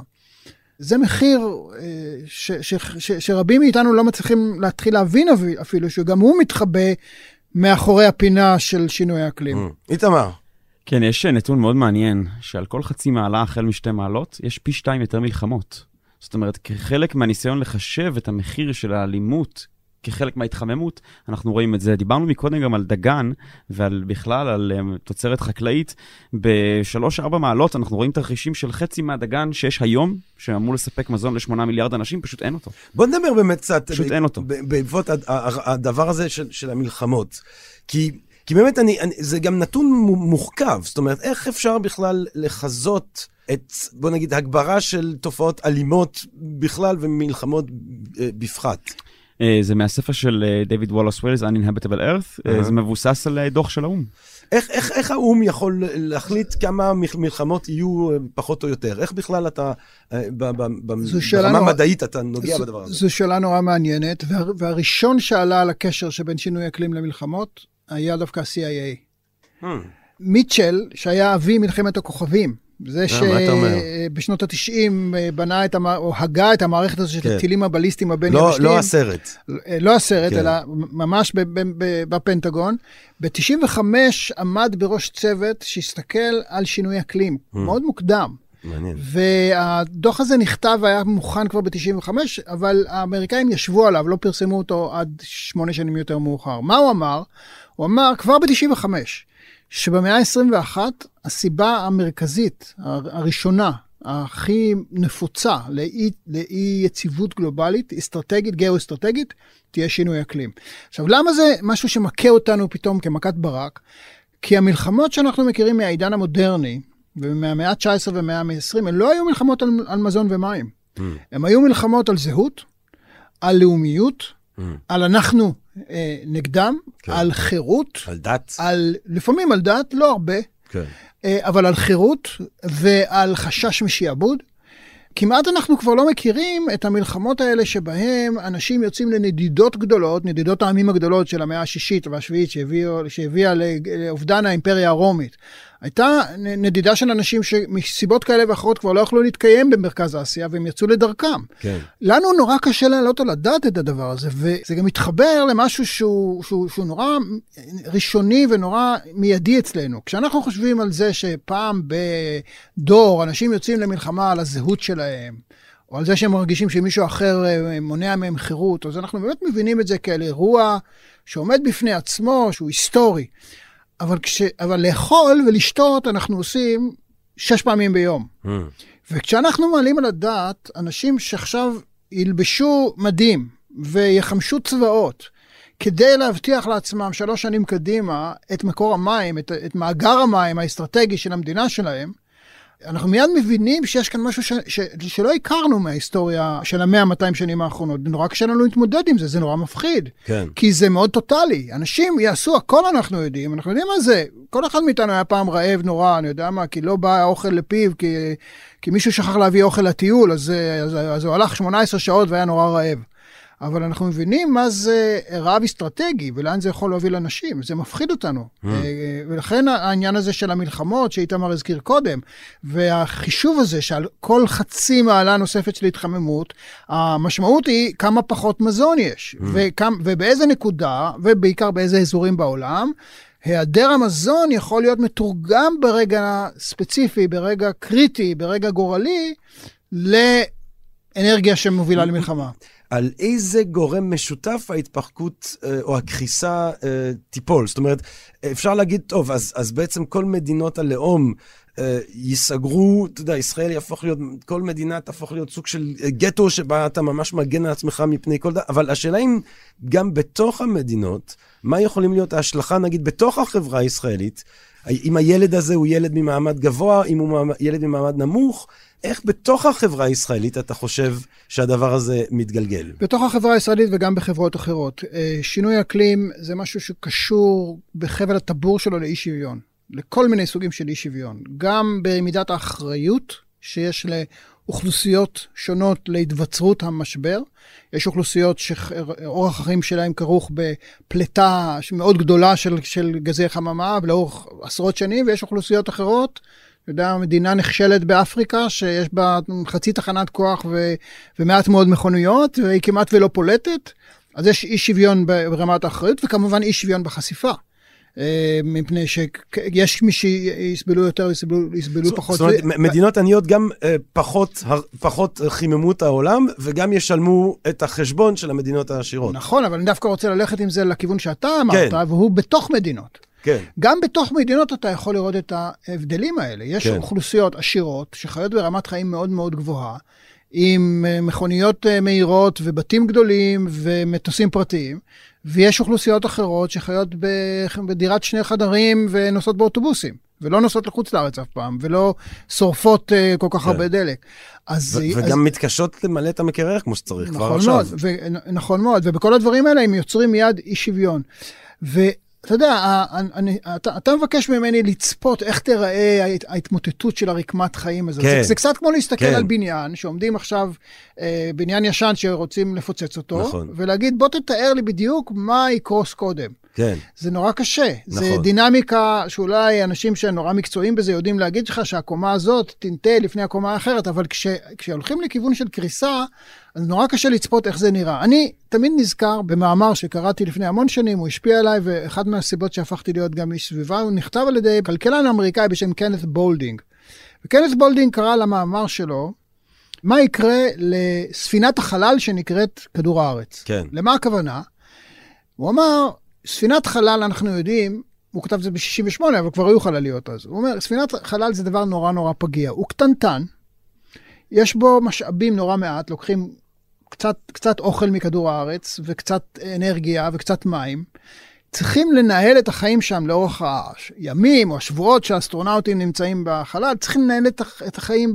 זה מחיר אה, ש, ש, ש, שרבים מאיתנו לא מצליחים להתחיל להבין אפילו, שגם הוא מתחבא מאחורי הפינה של שינוי האקלים. Mm. איתמר. כן, יש נתון מאוד מעניין, שעל כל חצי מעלה החל משתי מעלות, יש פי שתיים יותר מלחמות. זאת אומרת, כחלק מהניסיון לחשב את המחיר של האלימות כחלק מההתחממות, אנחנו רואים את זה. דיברנו מקודם גם על דגן ועל בכלל על um, תוצרת חקלאית. בשלוש-ארבע מעלות אנחנו רואים תרחישים של חצי מהדגן שיש היום, שאמור לספק מזון לשמונה מיליארד אנשים, פשוט אין אותו. בוא נדבר באמת קצת... פשוט ב- אין אותו. בעקבות הדבר הזה של, של המלחמות. כי... כי באמת אני, אני, זה גם נתון מוחכב, זאת אומרת, איך אפשר בכלל לחזות את, בוא נגיד, הגברה של תופעות אלימות בכלל ומלחמות אה, בפחת? אה, זה מהספר של דייוויד וולוס ווילס, Uninhabitable Earth, אה. זה מבוסס על אה, דוח של האו"ם. איך, איך, איך האו"ם יכול להחליט כמה מלחמות יהיו פחות או יותר? איך בכלל אתה, ברמה מדעית אתה נוגע זו- בדבר הזה? זו שאלה נורא מעניינת, וה, והראשון שעלה על הקשר שבין שינוי אקלים למלחמות היה דווקא ה-CIA. Hmm. מיטשל, שהיה אבי מלחמת הכוכבים, זה אה? שבשנות ה-90 בנה את, המע... או הגה את המערכת הזאת של כן. הטילים הבליסטיים לא, הבין-יבשתיים. לא הסרט. אה, לא הסרט, כן. אלא ממש בפנטגון. ב-95 עמד בראש צוות שהסתכל על שינוי אקלים, Mm. מאוד מוקדם. מעניין. והדוח הזה נכתב והיה מוכן כבר ב-95, אבל האמריקאים ישבו עליו, לא פרסמו אותו עד שמונה שנים יותר מאוחר. מה הוא אמר? הוא אמר כבר ב-95, שבמאה ה-21 הסיבה המרכזית, הר- הראשונה, הכי נפוצה לאי, לאי יציבות גלובלית, אסטרטגית, גיאו-אסטרטגית, תהיה שינוי אקלים. עכשיו, למה זה משהו שמכה אותנו פתאום כמכת ברק? כי המלחמות שאנחנו מכירים מהעידן המודרני, ומהמאה ה-19 ומהמאה ה-20, הן לא היו מלחמות על, על מזון ומים. Hmm. הן היו מלחמות על זהות, על לאומיות, Hmm. על אנחנו אה, נגדם, כן. על חירות, על דת? על, לפעמים על דת, לא הרבה, כן. אה, אבל על חירות ועל חשש משעבוד. כמעט אנחנו כבר לא מכירים את המלחמות האלה שבהם אנשים יוצאים לנדידות גדולות, נדידות העמים הגדולות של המאה השישית והשביעית שהביאה לאובדן האימפריה הרומית. הייתה נדידה של אנשים שמסיבות כאלה ואחרות כבר לא יכלו להתקיים במרכז אסיה והם יצאו לדרכם. כן. לנו נורא קשה להעלות על הדעת את הדבר הזה, וזה גם מתחבר למשהו שהוא, שהוא, שהוא נורא ראשוני ונורא מיידי אצלנו. כשאנחנו חושבים על זה שפעם בדור אנשים יוצאים למלחמה על הזהות שלהם, או על זה שהם מרגישים שמישהו אחר אה, מונע מהם חירות, אז אנחנו באמת מבינים את זה כאל אירוע שעומד בפני עצמו, שהוא היסטורי. אבל, כש, אבל לאכול ולשתות אנחנו עושים שש פעמים ביום. Hmm. וכשאנחנו מעלים על הדעת אנשים שעכשיו ילבשו מדים ויחמשו צבאות כדי להבטיח לעצמם שלוש שנים קדימה את מקור המים, את, את מאגר המים האסטרטגי של המדינה שלהם, אנחנו מיד מבינים שיש כאן משהו ש, ש, שלא הכרנו מההיסטוריה של המאה, 200 שנים האחרונות. נורא קשה לנו להתמודד עם זה, זה נורא מפחיד. כן. כי זה מאוד טוטאלי. אנשים יעשו הכל אנחנו יודעים, אנחנו יודעים מה זה. כל אחד מאיתנו היה פעם רעב נורא, אני יודע מה, כי לא בא האוכל לפיו, כי, כי מישהו שכח להביא אוכל לטיול, אז, אז, אז הוא הלך 18 שעות והיה נורא רעב. אבל אנחנו מבינים מה זה רעב אסטרטגי ולאן זה יכול להוביל אנשים, זה מפחיד אותנו. Mm. ולכן העניין הזה של המלחמות שאיתמר הזכיר קודם, והחישוב הזה שעל כל חצי מעלה נוספת של התחממות, המשמעות היא כמה פחות מזון יש, Mm. וכמה, ובאיזה נקודה, ובעיקר באיזה אזורים בעולם. היעדר המזון יכול להיות מתורגם ברגע ספציפי, ברגע קריטי, ברגע גורלי, לאנרגיה שמובילה למלחמה. על איזה גורם משותף ההתפרקות אה, או הכחיסה אה, תיפול. זאת אומרת, אפשר להגיד, טוב, אז, אז בעצם כל מדינות הלאום אה, ייסגרו, אתה יודע, ישראל יהפוך להיות, כל מדינה תהפוך להיות סוג של גטו שבה אתה ממש מגן על עצמך מפני כל דבר, אבל השאלה אם גם בתוך המדינות, מה יכולים להיות ההשלכה, נגיד, בתוך החברה הישראלית, אם הילד הזה הוא ילד ממעמד גבוה, אם הוא ילד ממעמד נמוך, איך בתוך החברה הישראלית אתה חושב שהדבר הזה מתגלגל? בתוך החברה הישראלית וגם בחברות אחרות. אה, שינוי אקלים זה משהו שקשור בחבל הטבור שלו לאי שוויון, לכל מיני סוגים של אי שוויון. גם במידת האחריות שיש לאוכלוסיות שונות להיווצרות המשבר. יש אוכלוסיות שאורח החיים שלהם כרוך בפליטה מאוד גדולה של, של גזי חממה לאורך עשרות שנים, ויש אוכלוסיות אחרות אתה יודע, מדינה נכשלת באפריקה, שיש בה חצי תחנת כוח ו, ומעט מאוד מכוניות, והיא כמעט ולא פולטת. אז יש אי שוויון ברמת האחריות, וכמובן אי שוויון בחשיפה. אה, מפני שיש מי שיסבלו יותר, יסבלו, יסבלו פחות. זאת אומרת, ו... מדינות עניות גם אה, פחות, פחות חיממו את העולם, וגם ישלמו את החשבון של המדינות העשירות. נכון, אבל אני דווקא רוצה ללכת עם זה לכיוון שאתה אמרת, כן. והוא בתוך מדינות. כן. גם בתוך מדינות אתה יכול לראות את ההבדלים האלה. יש כן. אוכלוסיות עשירות שחיות ברמת חיים מאוד מאוד גבוהה, עם אה, מכוניות אה, מהירות ובתים גדולים ומטוסים פרטיים, ויש אוכלוסיות אחרות שחיות בדירת שני חדרים ונוסעות באוטובוסים. ולא נוסעות לחוץ לארץ אף פעם, ולא שורפות uh, כל כך כן. הרבה דלק. אז... ו- אז וגם מתקשות למלא את המקרר כמו שצריך כבר נכון עכשיו. מאוד, ו- נכון מאוד, ובכל הדברים האלה הם יוצרים מיד אי שוויון. ואתה יודע, אני, אתה, אתה מבקש ממני לצפות איך תיראה ההת- ההתמוטטות של הרקמת חיים הזאת. כן. זה, זה קצת כמו להסתכל כן. על בניין, שעומדים עכשיו, אה, בניין ישן שרוצים לפוצץ אותו, נכון. ולהגיד, בוא תתאר לי בדיוק מה יקרוס קודם. כן, זה נורא קשה. זה נכון. דינמיקה שאולי אנשים שנורא מקצועיים בזה יודעים להגיד לך שהקומה הזאת תנטה לפני הקומה האחרת, אבל כש, כשהולכים לכיוון של קריסה, אז נורא קשה לצפות איך זה נראה. אני תמיד נזכר במאמר שקראתי לפני המון שנים, הוא השפיע עליי, ואחת מהסיבות שהפכתי להיות גם איש סביבה, הוא נכתב על ידי כלכלן אמריקאי בשם קנת בולדינג. וקנת בולדינג קרא למאמר שלו, מה יקרה לספינת החלל שנקראת כדור הארץ. כן. למה הכוונה? הוא אמר, ספינת חלל, אנחנו יודעים, הוא כתב את זה ב-68, אבל כבר היו חלליות אז. הוא אומר, ספינת חלל זה דבר נורא נורא פגיע. הוא קטנטן, יש בו משאבים נורא מעט, לוקחים קצת, קצת אוכל מכדור הארץ, וקצת אנרגיה, וקצת מים. צריכים לנהל את החיים שם לאורך הימים או השבועות שהאסטרונאוטים נמצאים בחלל, צריכים לנהל את הח- את החיים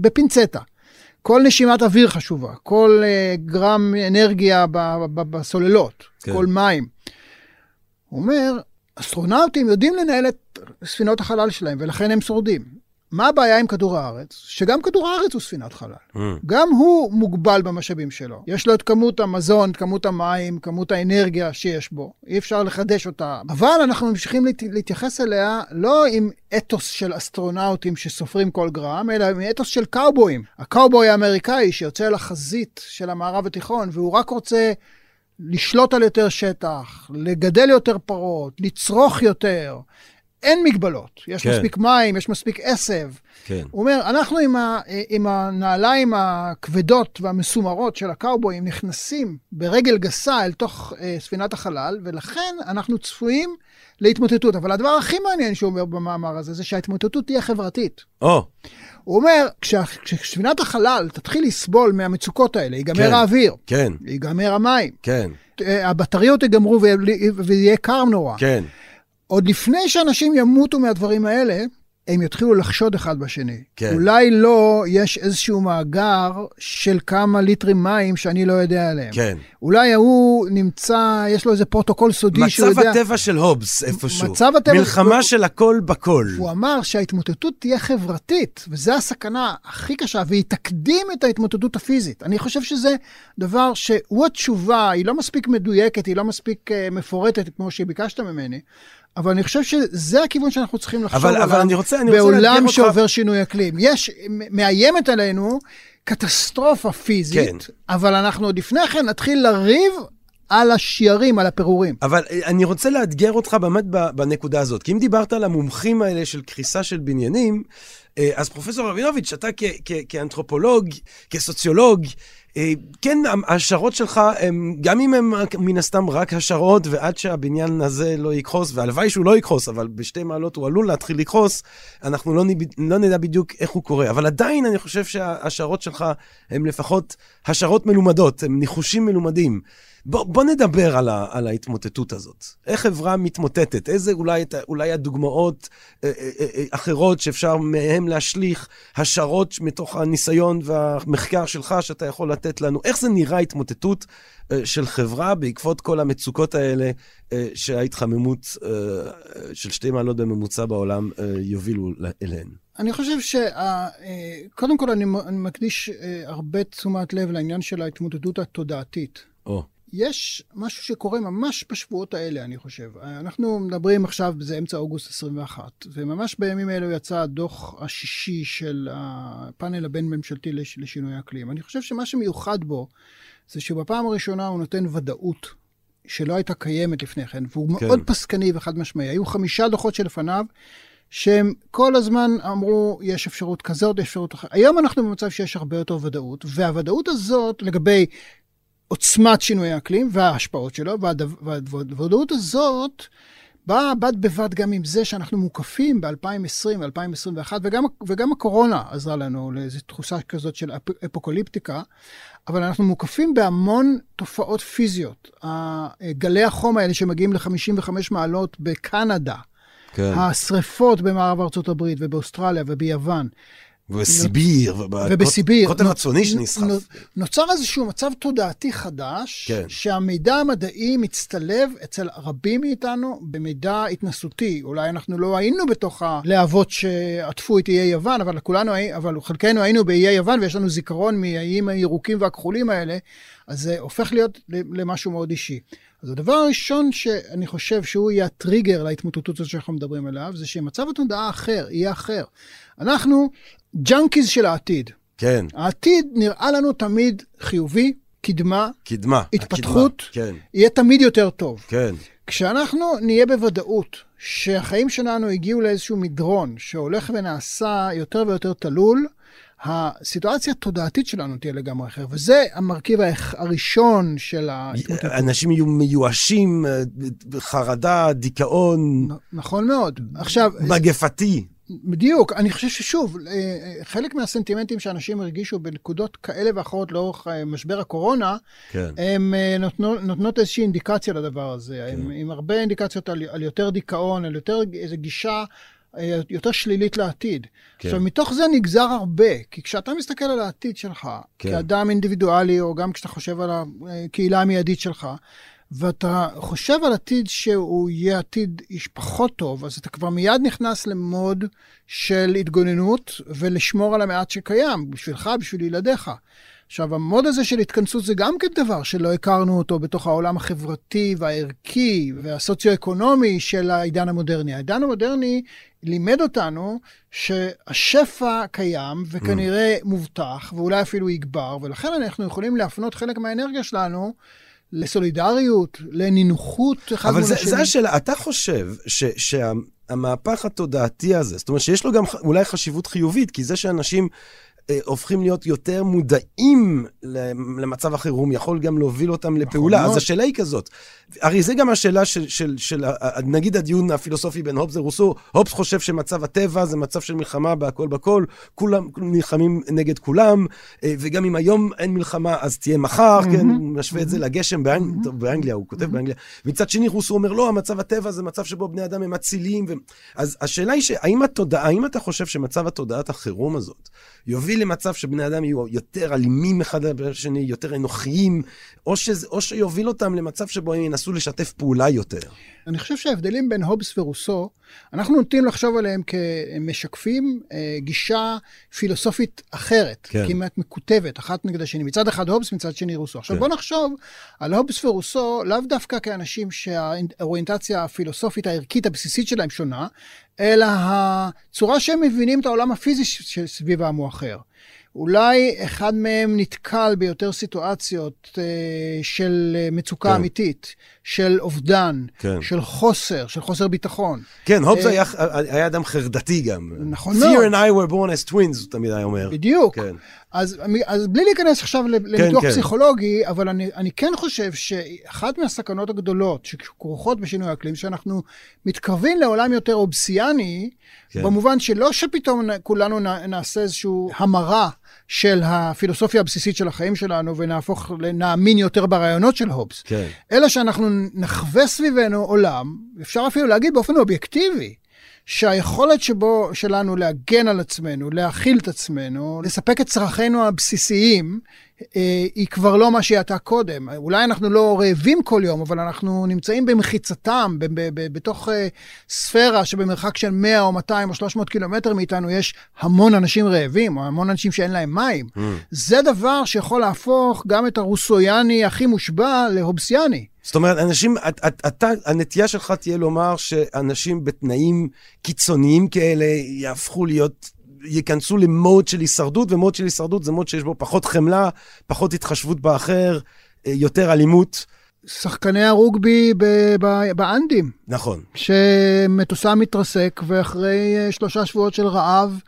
בפינצטה. כל נשימת אוויר חשובה, כל uh, גרם אנרגיה בסוללות. כן. כל מים. אומר, אסטרונאוטים יודעים לנהל את ספינות החלל שלהם, ולכן הם שורדים. מה הבעיה עם כדור הארץ? שגם כדור הארץ הוא ספינת חלל. Mm. גם הוא מוגבל במשאבים שלו. יש לו את כמות המזון, את כמות המים, כמות האנרגיה שיש בו. אי אפשר לחדש אותה. אבל אנחנו ממשיכים להת... להתייחס אליה לא עם אתוס של אסטרונאוטים שסופרים כל גרם, אלא עם אתוס של קאובויים. הקאובוי האמריקאי שיוצא לחזית של המערב התיכון, והוא רק רוצה לשלוט על יותר שטח, לגדל יותר פרות, לצרוך יותר. אין מגבלות. יש כן. מספיק מים, יש מספיק עשב. כן. הוא אומר, אנחנו עם, ה, עם הנעליים הכבדות והמסומרות של הקאובויים נכנסים ברגל גסה אל תוך אה, ספינת החלל, ולכן אנחנו צפויים להתמוטטות. אבל הדבר הכי מעניין שהוא אומר במאמר הזה, זה שההתמוטטות תהיה חברתית. או, הוא אומר, כשה, כשספינת החלל תתחיל לסבול מהמצוקות האלה, ייגמר כן. האוויר, כן, ייגמר המים, כן, אה, הבטריות ייגמרו ויה- ויהיה קר נורא. כן. עוד לפני שאנשים ימותו מהדברים האלה, הם יתחילו לחשוד אחד בשני. כן. אולי לא יש איזשהו מאגר של כמה ליטרים מים שאני לא יודע עליהם. כן. אולי ההוא נמצא, יש לו איזה פרוטוקול סודי שהוא מצב יודע... הטבע של הובס איפשהו. מצב הטבע- מלחמה הוא- של הכל בכל. הוא אמר שההתמוטטות תהיה חברתית, וזו הסכנה הכי קשה, והיא תקדים את ההתמוטטות הפיזית. אני חושב שזה דבר שהוא התשובה, היא לא מספיק מדויקת, היא לא מספיק uh, מפורטת כמו שביקשת ממני, אבל אני חושב שזה הכיוון שאנחנו צריכים לחשוב אבל- עליו אבל אני רוצה- אני רוצה בעולם אותך- שעובר שינוי אקלים. יש, מאיימת עלינו קטסטרופה פיזית, כן. אבל אנחנו עוד לפני כן נתחיל לריב על השיירים, על הפירורים. אבל אה, אני רוצה לאתגר אותך באמת בנקודה הזאת. כי אם דיברת על המומחים האלה של קריסה של בניינים, אה, אז פרופסור רבינוביץ', אתה כ- כ- כאנתרופולוג, כסוציולוג, כן, ההשערות שלך, הם, גם אם הם מן הסתם רק השערות, ועד שהבניין הזה לא יקרוס, והלוואי שהוא לא יקרוס, אבל בשתי מעלות הוא עלול להתחיל לקרוס, אנחנו לא, נב- לא נדע בדיוק איך הוא קורה. אבל עדיין אני חושב שההשערות שלך הם לפחות השערות מלומדות, הם ניחושים מלומדים. בוא, בוא נדבר על, ה, על ההתמוטטות הזאת. איך חברה מתמוטטת? איזה אולי, אולי הדוגמאות אה, אה, אה, אחרות שאפשר מהם להשליך השערות מתוך הניסיון והמחקר שלך שאתה יכול לתת לנו? איך זה נראה התמוטטות אה, של חברה בעקבות כל המצוקות האלה אה, שההתחממות אה, אה, של שתי מעלות בממוצע בעולם אה, יובילו אליהן? אני חושב שקודם כל אני מקדיש אה, הרבה תשומת לב לעניין של ההתמודדות התודעתית. או, יש משהו שקורה ממש בשבועות האלה, אני חושב. אנחנו מדברים עכשיו, זה אמצע אוגוסט 21, וממש בימים האלו יצא הדוח השישי של הפאנל הבין-ממשלתי לש- לשינוי האקלים. אני חושב שמה שמיוחד בו, זה שבפעם הראשונה הוא נותן ודאות שלא הייתה קיימת לפני כן, והוא כן. מאוד פסקני וחד משמעי. היו חמישה דוחות שלפניו, שהם כל הזמן אמרו, יש אפשרות כזאת, יש אפשרות אחרת. היום אנחנו במצב שיש הרבה יותר ודאות, והוודאות הזאת לגבי עוצמת שינוי האקלים וההשפעות שלו, והוודאות הזאת באה בד בבד גם עם זה שאנחנו מוקפים ב-2020 ו-2021, וגם, וגם הקורונה עזרה לנו לאיזו תחושה כזאת של אפ- אפוקליפטיקה, אבל אנחנו מוקפים בהמון תופעות פיזיות. גלי החום האלה שמגיעים ל-55 מעלות בקנדה, כן. השריפות במערב ארצות הברית ובאוסטרליה וביוון, ובסיביר, ובסיביר. קוטב הצפוני שנסחף. נו- נוצר איזשהו מצב תודעתי חדש, כן. שהמידע המדעי מצטלב אצל רבים מאיתנו במידע התנסותי. אולי אנחנו לא היינו בתוך הלהבות שעטפו את איי יוון, אבל כולנו, אבל חלקנו היינו באיי יוון ויש לנו זיכרון מהאיים הירוקים והכחולים האלה, אז זה הופך להיות למשהו מאוד אישי. אז הדבר הראשון שאני חושב שהוא יהיה הטריגר להתמוטטות הזאת שאנחנו מדברים עליו, זה שמצב התודעה אחר, יהיה אחר. אנחנו junkies של העתיד. כן, העתיד נראה לנו תמיד חיובי, קדמה, קדמה. התפתחות. הקדמה. כן, יהיה תמיד יותר טוב. כן. כשאנחנו נהיה בוודאות שהחיים שלנו הגיעו לאיזשהו מדרון שהולך ונעשה יותר ויותר תלול, הסיטואציה התודעתית שלנו תהיה לגמרי אחר, וזה המרכיב הראשון של ההתמוטטות. אנשים יהיו מיואשים, אה, חרדה, דיכאון, נ- נכון מאוד. עכשיו, מגפתי. בדיוק, אני חושב ששוב, אה, אה, חלק מהסנטימנטים שאנשים הרגישו בנקודות כאלה ואחרות לאורך אה, משבר הקורונה, כן. אה, נותנות, נותנות איזושהי אינדיקציה לדבר הזה, כן. עם, עם הרבה אינדיקציות על, על יותר דיכאון, על יותר איזו גישה יותר שלילית לעתיד. כן. עכשיו, מתוך זה נגזר הרבה, כי כשאתה מסתכל על העתיד שלך. כן. כאדם אינדיבידואלי, או גם כשאתה חושב על הקהילה המיידית שלך, ואתה חושב על עתיד שהוא יהיה עתיד איש פחות טוב, אז אתה כבר מיד נכנס למוד של התגוננות ולשמור על המעט שקיים, בשבילך, בשביל ילדיך. עכשיו, המוד הזה של התכנסות זה גם כן דבר שלא הכרנו אותו בתוך העולם החברתי והערכי והסוציו-אקונומי של העידן המודרני. העידן המודרני לימד אותנו שהשפע קיים וכנראה מובטח, ואולי אפילו יגבר, ולכן אנחנו יכולים להפנות חלק מהאנרגיה שלנו לסולידריות, לנינוחות אחד אבל מול השני. זה השאלה, אתה חושב ש, שהמהפך התודעתי הזה, זאת אומרת שיש לו גם אולי חשיבות חיובית, כי זה שאנשים הופכים להיות יותר מודעים למצב החירום, יכול גם להוביל אותם לפעולה. מאוד. אז השאלה היא כזאת, הרי זה גם השאלה של, של, של, ה- ה- נגיד הדיון הפילוסופי בין הובס לרוסו, הובס חושב שמצב הטבע זה מצב של מלחמה בהכל בכל, כולם נלחמים נגד כולם, אה, וגם אם היום אין מלחמה אז תהיה מחר, כן, הוא משווה את זה לגשם באנג- טוב, באנגליה, הוא כותב באנגליה. מצד שני רוסו אומר, לא, המצב הטבע זה מצב שבו בני אדם הם אצילים. ו... אז השאלה היא, האם התודעה, האם אתה חושב שמצב התודעת החירום הזאת יוביל למצב שבני אדם יהיו יותר אלימים אחד לשני, יותר אנוכיים, או, שזה, או שיוביל אותם למצב שבו הם ינסו לשתף פעולה יותר? אני חושב שההבדלים בין הובס ורוסו, אנחנו נוטים לחשוב עליהם כמשקפים אה, גישה פילוסופית אחרת, כן. כמעט מקוטבת, אחת נגד השני. מצד אחד הובס, מצד שני רוסו. עכשיו כן. בוא נחשוב על הובס ורוסו לאו דווקא כאנשים שהאוריינטציה הפילוסופית הערכית הבסיסית שלהם שונה, אלא הצורה שהם מבינים את העולם הפיזי שסביבם הוא אחר. אולי אחד מהם נתקל ביותר סיטואציות אה, של אה, מצוקה כן. אמיתית, של אובדן, כן. של חוסר, של חוסר ביטחון. כן, הובס אה, היה, היה אדם חרדתי גם. נכון Fear מאוד. and I were born as twins, הוא תמיד היה אומר. בדיוק. כן. אז, אז בלי להיכנס עכשיו לניתוח כן. פסיכולוגי, אבל אני, אני כן חושב שאחת מהסכנות הגדולות שכרוכות בשינוי האקלים, שאנחנו מתקרבים לעולם יותר אובסיאני, כן. כן. במובן שלא שפתאום כולנו נעשה איזושהי המרה של הפילוסופיה הבסיסית של החיים שלנו ונהפוך, נאמין יותר ברעיונות של הובס, כן. אלא שאנחנו נחווה סביבנו עולם, אפשר אפילו להגיד באופן אובייקטיבי, שהיכולת שבו, שלנו להגן על עצמנו, להכיל את עצמנו, לספק את צרכינו הבסיסיים, היא כבר לא מה שהיא הייתה קודם. אולי אנחנו לא רעבים כל יום, אבל אנחנו נמצאים במחיצתם, בתוך אה, ספירה שבמרחק של 100 או 200 או 300 קילומטר מאיתנו יש המון אנשים רעבים, או המון אנשים שאין להם מים. Mm. זה דבר שיכול להפוך גם את הרוסויאני הכי מושבע להובסיאני. זאת אומרת, אנשים, את- את- אתה, הנטייה שלך תהיה לומר שאנשים בתנאים קיצוניים כאלה יהפכו להיות, ייכנסו למוד של הישרדות, ומוד של הישרדות זה מוד שיש בו פחות חמלה, פחות התחשבות באחר, אה, יותר אלימות. שחקני הרוגבי ב- ב- באנדים, נכון. שמטוסם מתרסק, ואחרי אה, שלושה שבועות של רעב,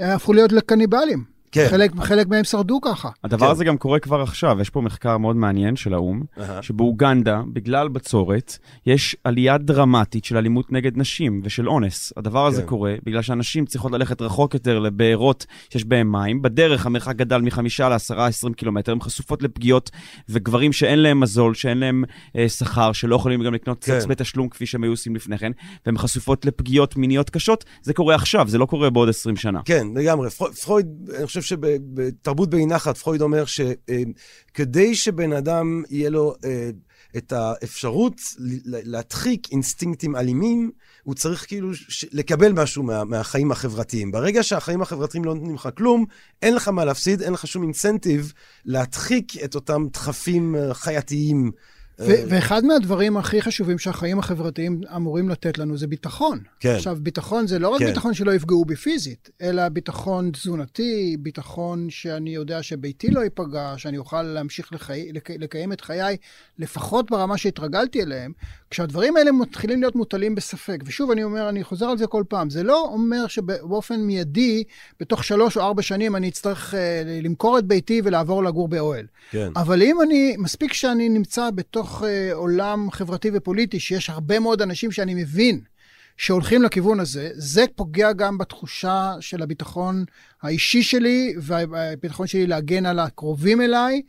אה, הפכו להיות לקניבלים. כן. חלק, חלק מהם שרדו ככה. הדבר כן. הזה גם קורה כבר עכשיו, יש פה מחקר מאוד מעניין של האו"ם, אהה. שבאוגנדה, בגלל בצורת, יש עלייה דרמטית של אלימות נגד נשים ושל אונס. הדבר הזה כן. קורה בגלל שאנשים צריכות ללכת רחוק יותר לבארות שיש בהם מים. בדרך המרחק גדל מחמישה לעשרה, עשרים קילומטר, הן חשופות לפגיעות, וגברים שאין להם מזול, שאין להם אה, שכר, שלא יכולים גם לקנות כן. סקס בתשלום כפי שהם היו עושים לפני כן, והן חשופות לפגיעות מיניות קשות, זה קורה עכשיו, זה לא קורה בעוד 20 שנה. כן, לגמרי. פרו- פרויד, אני חושב שבתרבות באי נחת, פרויד אומר שכדי שבן אדם יהיה לו אה, את האפשרות להדחיק אינסטינקטים אלימים, הוא צריך כאילו לקבל משהו מה, מהחיים החברתיים. ברגע שהחיים החברתיים לא נותנים לך כלום, אין לך מה להפסיד, אין לך שום אינסנטיב להדחיק את אותם דחפים אה, חייתיים. אה, ו- ואחד מהדברים הכי חשובים שהחיים החברתיים אמורים לתת לנו זה ביטחון. כן. עכשיו, ביטחון זה לא רק כן. ביטחון שלא יפגעו בי פיזית, אלא ביטחון תזונתי, ביטחון שאני יודע שביתי לא ייפגע, שאני אוכל להמשיך לחי... לק... לקיים את חיי, לפחות ברמה שהתרגלתי אליהם. כשהדברים האלה מתחילים להיות מוטלים בספק, ושוב, אני אומר, אני חוזר על זה כל פעם, זה לא אומר שבאופן מיידי, בתוך שלוש או ארבע שנים אני אצטרך אה, למכור את ביתי ולעבור לגור באוהל. כן. אבל אם אני, מספיק שאני נמצא בתוך אה, עולם חברתי ופוליטי, שיש הרבה מאוד אנשים שאני מבין שהולכים לכיוון הזה, זה פוגע גם בתחושה של הביטחון האישי שלי, והביטחון שלי להגן על הקרובים אליי,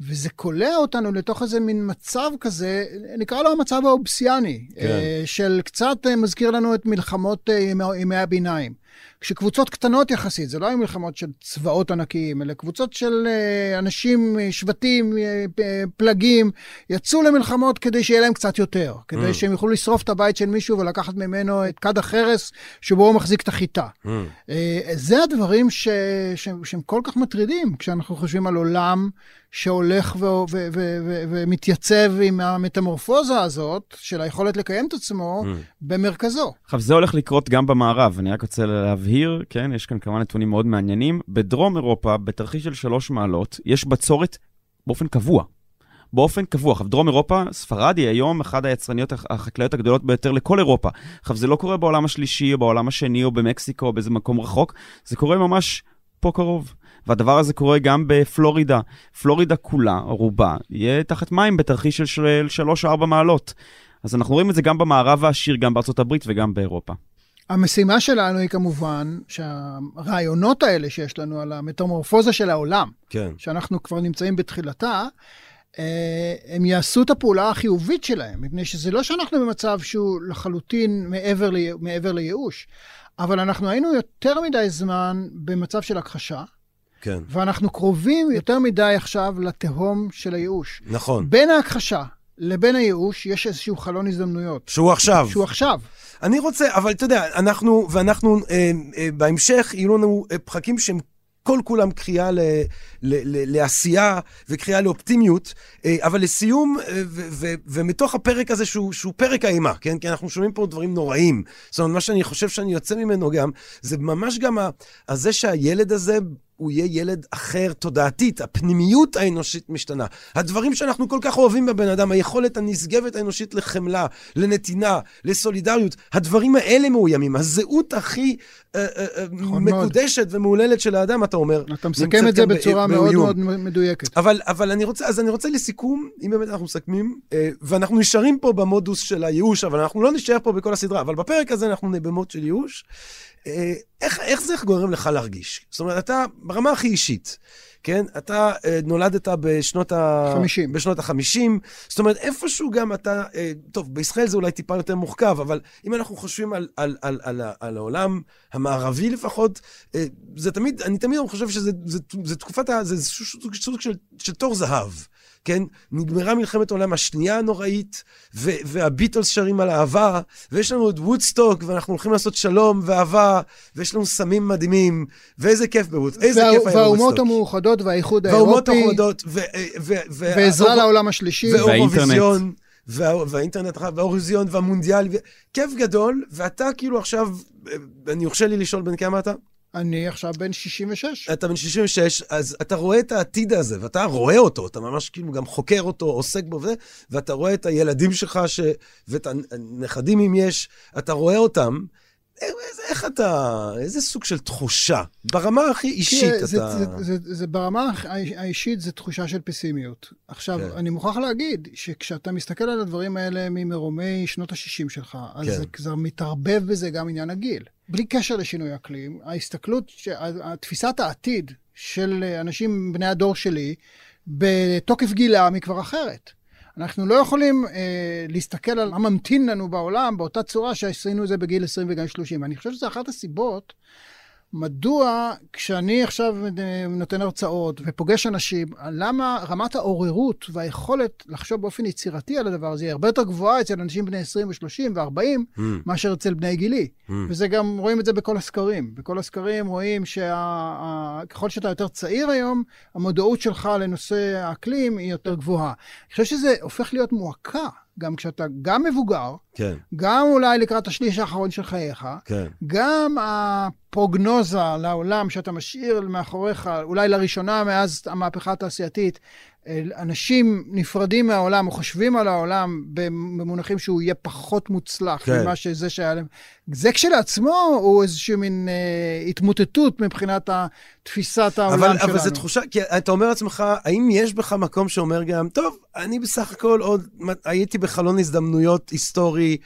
וזה קולע אותנו לתוך איזה מין מצב כזה, נקרא לו המצב האובסיאני, כן. אה, של קצת אה, מזכיר לנו את מלחמות אה, ימי- ימי הביניים. כשקבוצות קטנות יחסית, זה לא היו מלחמות של צבאות ענקיים, אלא קבוצות של אנשים, שבטים, פלגים, יצאו למלחמות כדי שיהיה להם קצת יותר, כדי Mm. שהם יוכלו לשרוף את הבית של מישהו ולקחת ממנו את כד החרס שבו הוא מחזיק את החיטה. Mm. זה הדברים ש... ש... שהם כל כך מטרידים כשאנחנו חושבים על עולם שהולך. ומתייצב עם המטמורפוזה הזאת של היכולת לקיים את עצמו Mm. במרכזו. עכשיו, זה הולך לקרות גם במערב, אני רק רוצה להבהיר, כן, יש כאן כמה נתונים מאוד מעניינים. בדרום אירופה, בתרחיש של שלוש מעלות, יש בצורת באופן קבוע. באופן קבוע. עכשיו, דרום אירופה, ספרד היא היום אחת היצרניות הח- החקלאיות הגדולות ביותר לכל אירופה. עכשיו, זה לא קורה בעולם השלישי, או בעולם השני, או במקסיקו, או באיזה מקום רחוק, זה קורה ממש פה קרוב. והדבר הזה קורה גם בפלורידה. פלורידה כולה, רובה, יהיה תחת מים בתרחיש של של 3-4 מעלות. אז אנחנו רואים את זה גם במערב העשיר, גם בארצות הברית וגם באירופה. המשימה שלנו היא כמובן שהרעיונות האלה שיש לנו על המטמורפוזה של העולם, כן. שאנחנו כבר נמצאים בתחילתה, אה, הם יעשו את הפעולה החיובית שלהם, מפני שזה לא שאנחנו במצב שהוא לחלוטין מעבר, לי, מעבר לייאוש, אבל אנחנו היינו יותר מדי זמן במצב של הכחשה, כן. ואנחנו קרובים יותר מדי עכשיו לתהום של הייאוש. נכון. בין ההכחשה לבין הייאוש יש איזשהו חלון הזדמנויות, שהוא עכשיו. שהוא עכשיו. אני רוצה, אבל אתה יודע, אנחנו, ואנחנו אה, אה, בהמשך, יהיו לנו אה, פרקים שהם כל כולם קריאה ל, ל, ל, לעשייה וקריאה לאופטימיות, אה, אבל לסיום, אה, ו, ו, ומתוך הפרק הזה שהוא, שהוא פרק האימה, כן? כי אנחנו שומעים פה דברים נוראים. זאת אומרת, מה שאני חושב שאני יוצא ממנו גם, זה ממש גם ה, הזה שהילד הזה... הוא יהיה ילד אחר תודעתית, הפנימיות האנושית משתנה. הדברים שאנחנו כל כך אוהבים בבן אדם, היכולת הנשגבת האנושית לחמלה, לנתינה, לסולידריות, הדברים האלה מאוימים. הזהות הכי אה, אה, אה, נכון מאוד. מקודשת ומהוללת של האדם, אתה אומר. אתה מסכם נמצאת את זה כאן בצורה מאוד באיום. מאוד מדויקת. אבל, אבל אני רוצה, אז אני רוצה לסיכום, אם באמת אנחנו מסכמים, אה, ואנחנו נשארים פה במודוס של הייאוש, אבל אנחנו לא נשאר פה בכל הסדרה, אבל בפרק הזה אנחנו נהיה במוד של ייאוש. אה, איך, איך זה גורם לך להרגיש? זאת אומרת, אתה, ברמה הכי אישית, כן? אתה אה, נולדת בשנות ה... 50. בשנות ה-50, זאת אומרת, איפשהו גם אתה, אה, טוב, בישראל זה אולי טיפה יותר מורכב, אבל אם אנחנו חושבים על, על, על, על, על העולם המערבי לפחות, אה, זה תמיד, אני תמיד חושב שזה זה, זה תקופת, ה- זה סוג של, של תור זהב. כן? נגמרה מלחמת העולם השנייה הנוראית, ו- והביטלס שרים על אהבה, ויש לנו את וודסטוק, ואנחנו הולכים לעשות שלום ואהבה, ויש לנו סמים מדהימים, ואיזה כיף בוודסטוק, איזה וה- כיף היה והאומות בוודסטוק. המאוחדות והאיחוד והאומות האירופי, המאוחדות, ו- ו- ו- ועזרה וה- לעולם השלישי. ואירוויזיון, וה- והאינטרנט, והאירוויזיון והמונדיאל, ו- כיף גדול, ואתה כאילו עכשיו, אה, אני יורשה לי לשאול בן כמה אתה? אני עכשיו בן 66. אתה בן 66, אז אתה רואה את העתיד הזה, ואתה רואה אותו, אתה ממש כאילו גם חוקר אותו, עוסק בו וזה, ואתה רואה את הילדים שלך, ש... ואת הנכדים אם יש, אתה רואה אותם. איך, איך אתה, איזה סוג של תחושה? ברמה הכי אישית תראה, אתה... זה, זה, זה, זה ברמה האישית, זה תחושה של פסימיות. עכשיו, כן. אני מוכרח להגיד שכשאתה מסתכל על הדברים האלה ממרומי שנות ה-60 שלך, אז כן. זה, זה מתערבב בזה גם עניין הגיל. בלי קשר לשינוי אקלים, ההסתכלות, תפיסת העתיד של אנשים בני הדור שלי, בתוקף גילם היא כבר אחרת. אנחנו לא יכולים אה, להסתכל על מה ממתין לנו בעולם באותה צורה שעשינו את זה בגיל 20 וגם 30. אני חושב שזו אחת הסיבות מדוע כשאני עכשיו נותן הרצאות ופוגש אנשים, למה רמת העוררות והיכולת לחשוב באופן יצירתי על הדבר הזה היא הרבה יותר גבוהה אצל אנשים בני 20 ו-30 ו-40 Hmm, מאשר אצל בני גילי. hmm. וזה גם, רואים את זה בכל הסקרים. בכל הסקרים רואים שככל שאתה יותר צעיר היום, המודעות שלך לנושא האקלים היא יותר גבוהה. אני חושב שזה הופך להיות מועקה, גם כשאתה גם מבוגר, כן, גם אולי לקראת השליש האחרון של חייך, כן. גם הפרוגנוזה לעולם שאתה משאיר מאחוריך, אולי לראשונה מאז המהפכה התעשייתית, אנשים נפרדים מהעולם או חושבים על העולם במונחים שהוא יהיה פחות מוצלח כן. ממה שזה שהיה להם. זה כשלעצמו הוא איזושהי מין אה, התמוטטות מבחינת תפיסת העולם אבל, שלנו. אבל זו תחושה, כי אתה אומר לעצמך, האם יש בך מקום שאומר גם, טוב, אני בסך הכל עוד, הייתי בחלון הזדמנויות היסטורי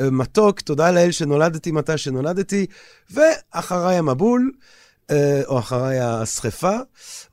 אה, מתוק, תודה לאל שנולדתי מתי שנולדתי, ואחריי המבול, או אחריי הסחפה,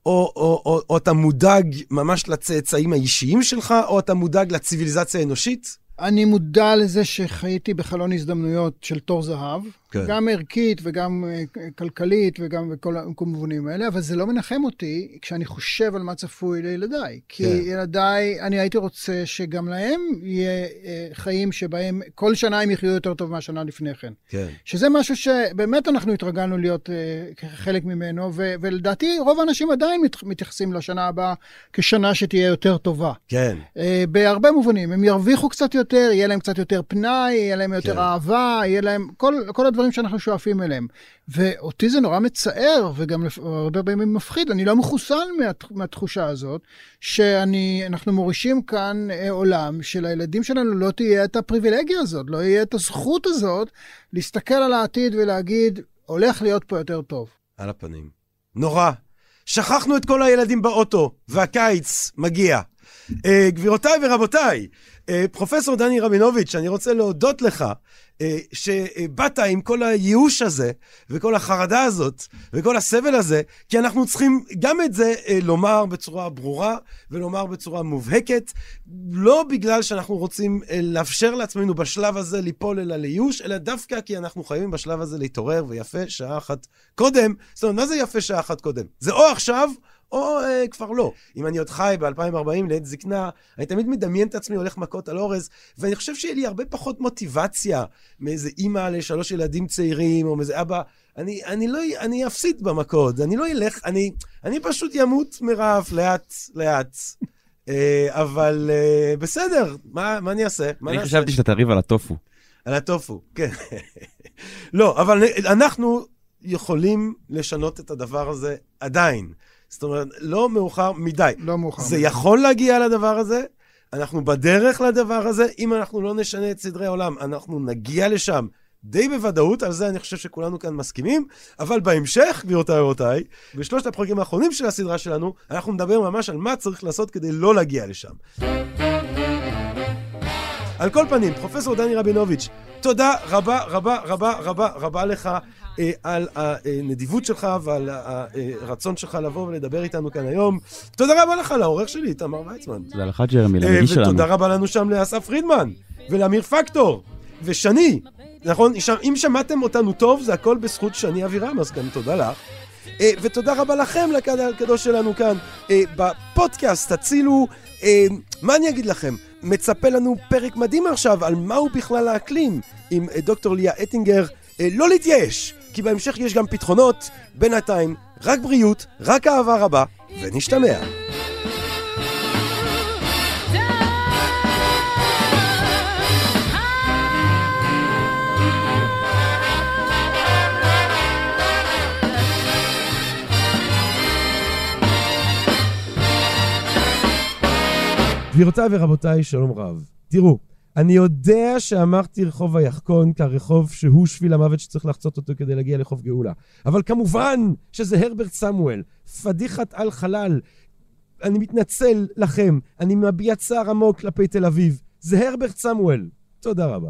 או, או, או, או אתה מודאג ממש לצאצאים האישיים שלך, או אתה מודאג לציוויליזציה האנושית? אני מודע לזה שחייתי בחלון הזדמנויות של תור זהב, כן. גם ערכית וגם אה, כלכלית וגם בכל המובנים האלה, אבל זה לא מנחם אותי כשאני חושב על מה צפוי לילדיי. כי כן. ילדיי, אני הייתי רוצה שגם להם יהיה אה, חיים שבהם כל שנה הם יחיו יותר טוב מהשנה לפני כן. כן. שזה משהו שבאמת אנחנו התרגלנו להיות uh, חלק ממנו, ו- ולדעתי רוב האנשים עדיין מת- מתייחסים לשנה הבאה כשנה שתהיה יותר טובה. כן. בהרבה מובנים, הם ירוויחו קצת יותר, יהיה להם קצת יותר פנאי, יהיה להם יותר כן. אהבה, יהיה להם כל, כל הדברים שאנחנו שואפים אליהם. ואותי זה נורא מצער, וגם הרבה פעמים מפחיד, אני לא מחוסל מה, מהתחושה הזאת, שאנחנו מורישים כאן uh, עולם שלילדים שלנו לא תהיה את הפריבילגיה הזאת, לא יהיה את הזכות הזאת להסתכל על העתיד ולהגיד, הולך להיות פה יותר טוב. על הפנים. נורא. שכחנו את כל הילדים באוטו, והקיץ מגיע. Uh, גבירותיי ורבותיי, uh, פרופסור דני רבינוביץ', אני רוצה להודות לך uh, שבאת עם כל הייאוש הזה, וכל החרדה הזאת, וכל הסבל הזה, כי אנחנו צריכים גם את זה uh, לומר בצורה ברורה, ולומר בצורה מובהקת, לא בגלל שאנחנו רוצים uh, לאפשר לעצמנו בשלב הזה ליפול אל הייאוש, אלא דווקא כי אנחנו חייבים בשלב הזה להתעורר, ויפה שעה אחת קודם. זאת אומרת, מה זה יפה שעה אחת קודם? זה או עכשיו, או אה, כבר לא. אם אני עוד חי ב-2040 לעת זקנה, אני תמיד מדמיין את עצמי הולך מכות על אורז, ואני חושב שיהיה לי הרבה פחות מוטיבציה מאיזה אימא לשלוש ילדים צעירים, או מאיזה אבא. אני, אני לא, אני אפסיד במכות, אני לא אלך, אני, אני פשוט ימות מרעב לאט לאט. אה, אבל אה, בסדר, מה, מה אני אעשה? מה אני? חשבתי שאתה תריב על הטופו. על הטופו, כן. לא, אבל אנחנו יכולים לשנות את הדבר הזה עדיין. זאת אומרת, לא מאוחר מדי. לא מאוחר. זה מדי. יכול להגיע לדבר הזה, אנחנו בדרך לדבר הזה, אם אנחנו לא נשנה את סדרי העולם, אנחנו נגיע לשם די בוודאות, על זה אני חושב שכולנו כאן מסכימים, אבל בהמשך, גבירותיי ורבותיי, בשלושת הפרקים האחרונים של הסדרה שלנו, אנחנו נדבר ממש על מה צריך לעשות כדי לא להגיע לשם. על כל פנים, פרופסור דני רבינוביץ', תודה רבה רבה רבה רבה רבה לך אה, על הנדיבות שלך ועל הרצון שלך לבוא ולדבר איתנו כאן היום. תודה רבה לך לעורך שלי, תמר ויצמן. תודה לך, ג'רמי, אה, למגיש שלנו. ותודה רבה לנו שם לאסף פרידמן, ולאמיר פקטור, ושני. נכון? אם שמעתם אותנו טוב, זה הכל בזכות שני אבירם, אז גם תודה לך. אה, ותודה רבה לכם, לקהל הקדוש שלנו כאן, בפודקאסט, תצילו. מה אני אגיד לכם? מצפה לנו פרק מדהים עכשיו על מהו בכלל האקלים עם דוקטור ליה אטינגר. לא להתייאש, כי בהמשך יש גם פתרונות. בינתיים, רק בריאות, רק אהבה רבה, ונשתמע. גבירותיי ורבותיי, שלום רב. תראו, אני יודע שאמרתי רחוב היחקון כרחוב שהוא שביל המוות שצריך לחצות אותו כדי להגיע לחוף גאולה. אבל כמובן שזה הרברט סמואל, פדיחת על חלל. אני מתנצל לכם, אני מביע צער עמוק כלפי תל אביב. זה הרברט סמואל. תודה רבה.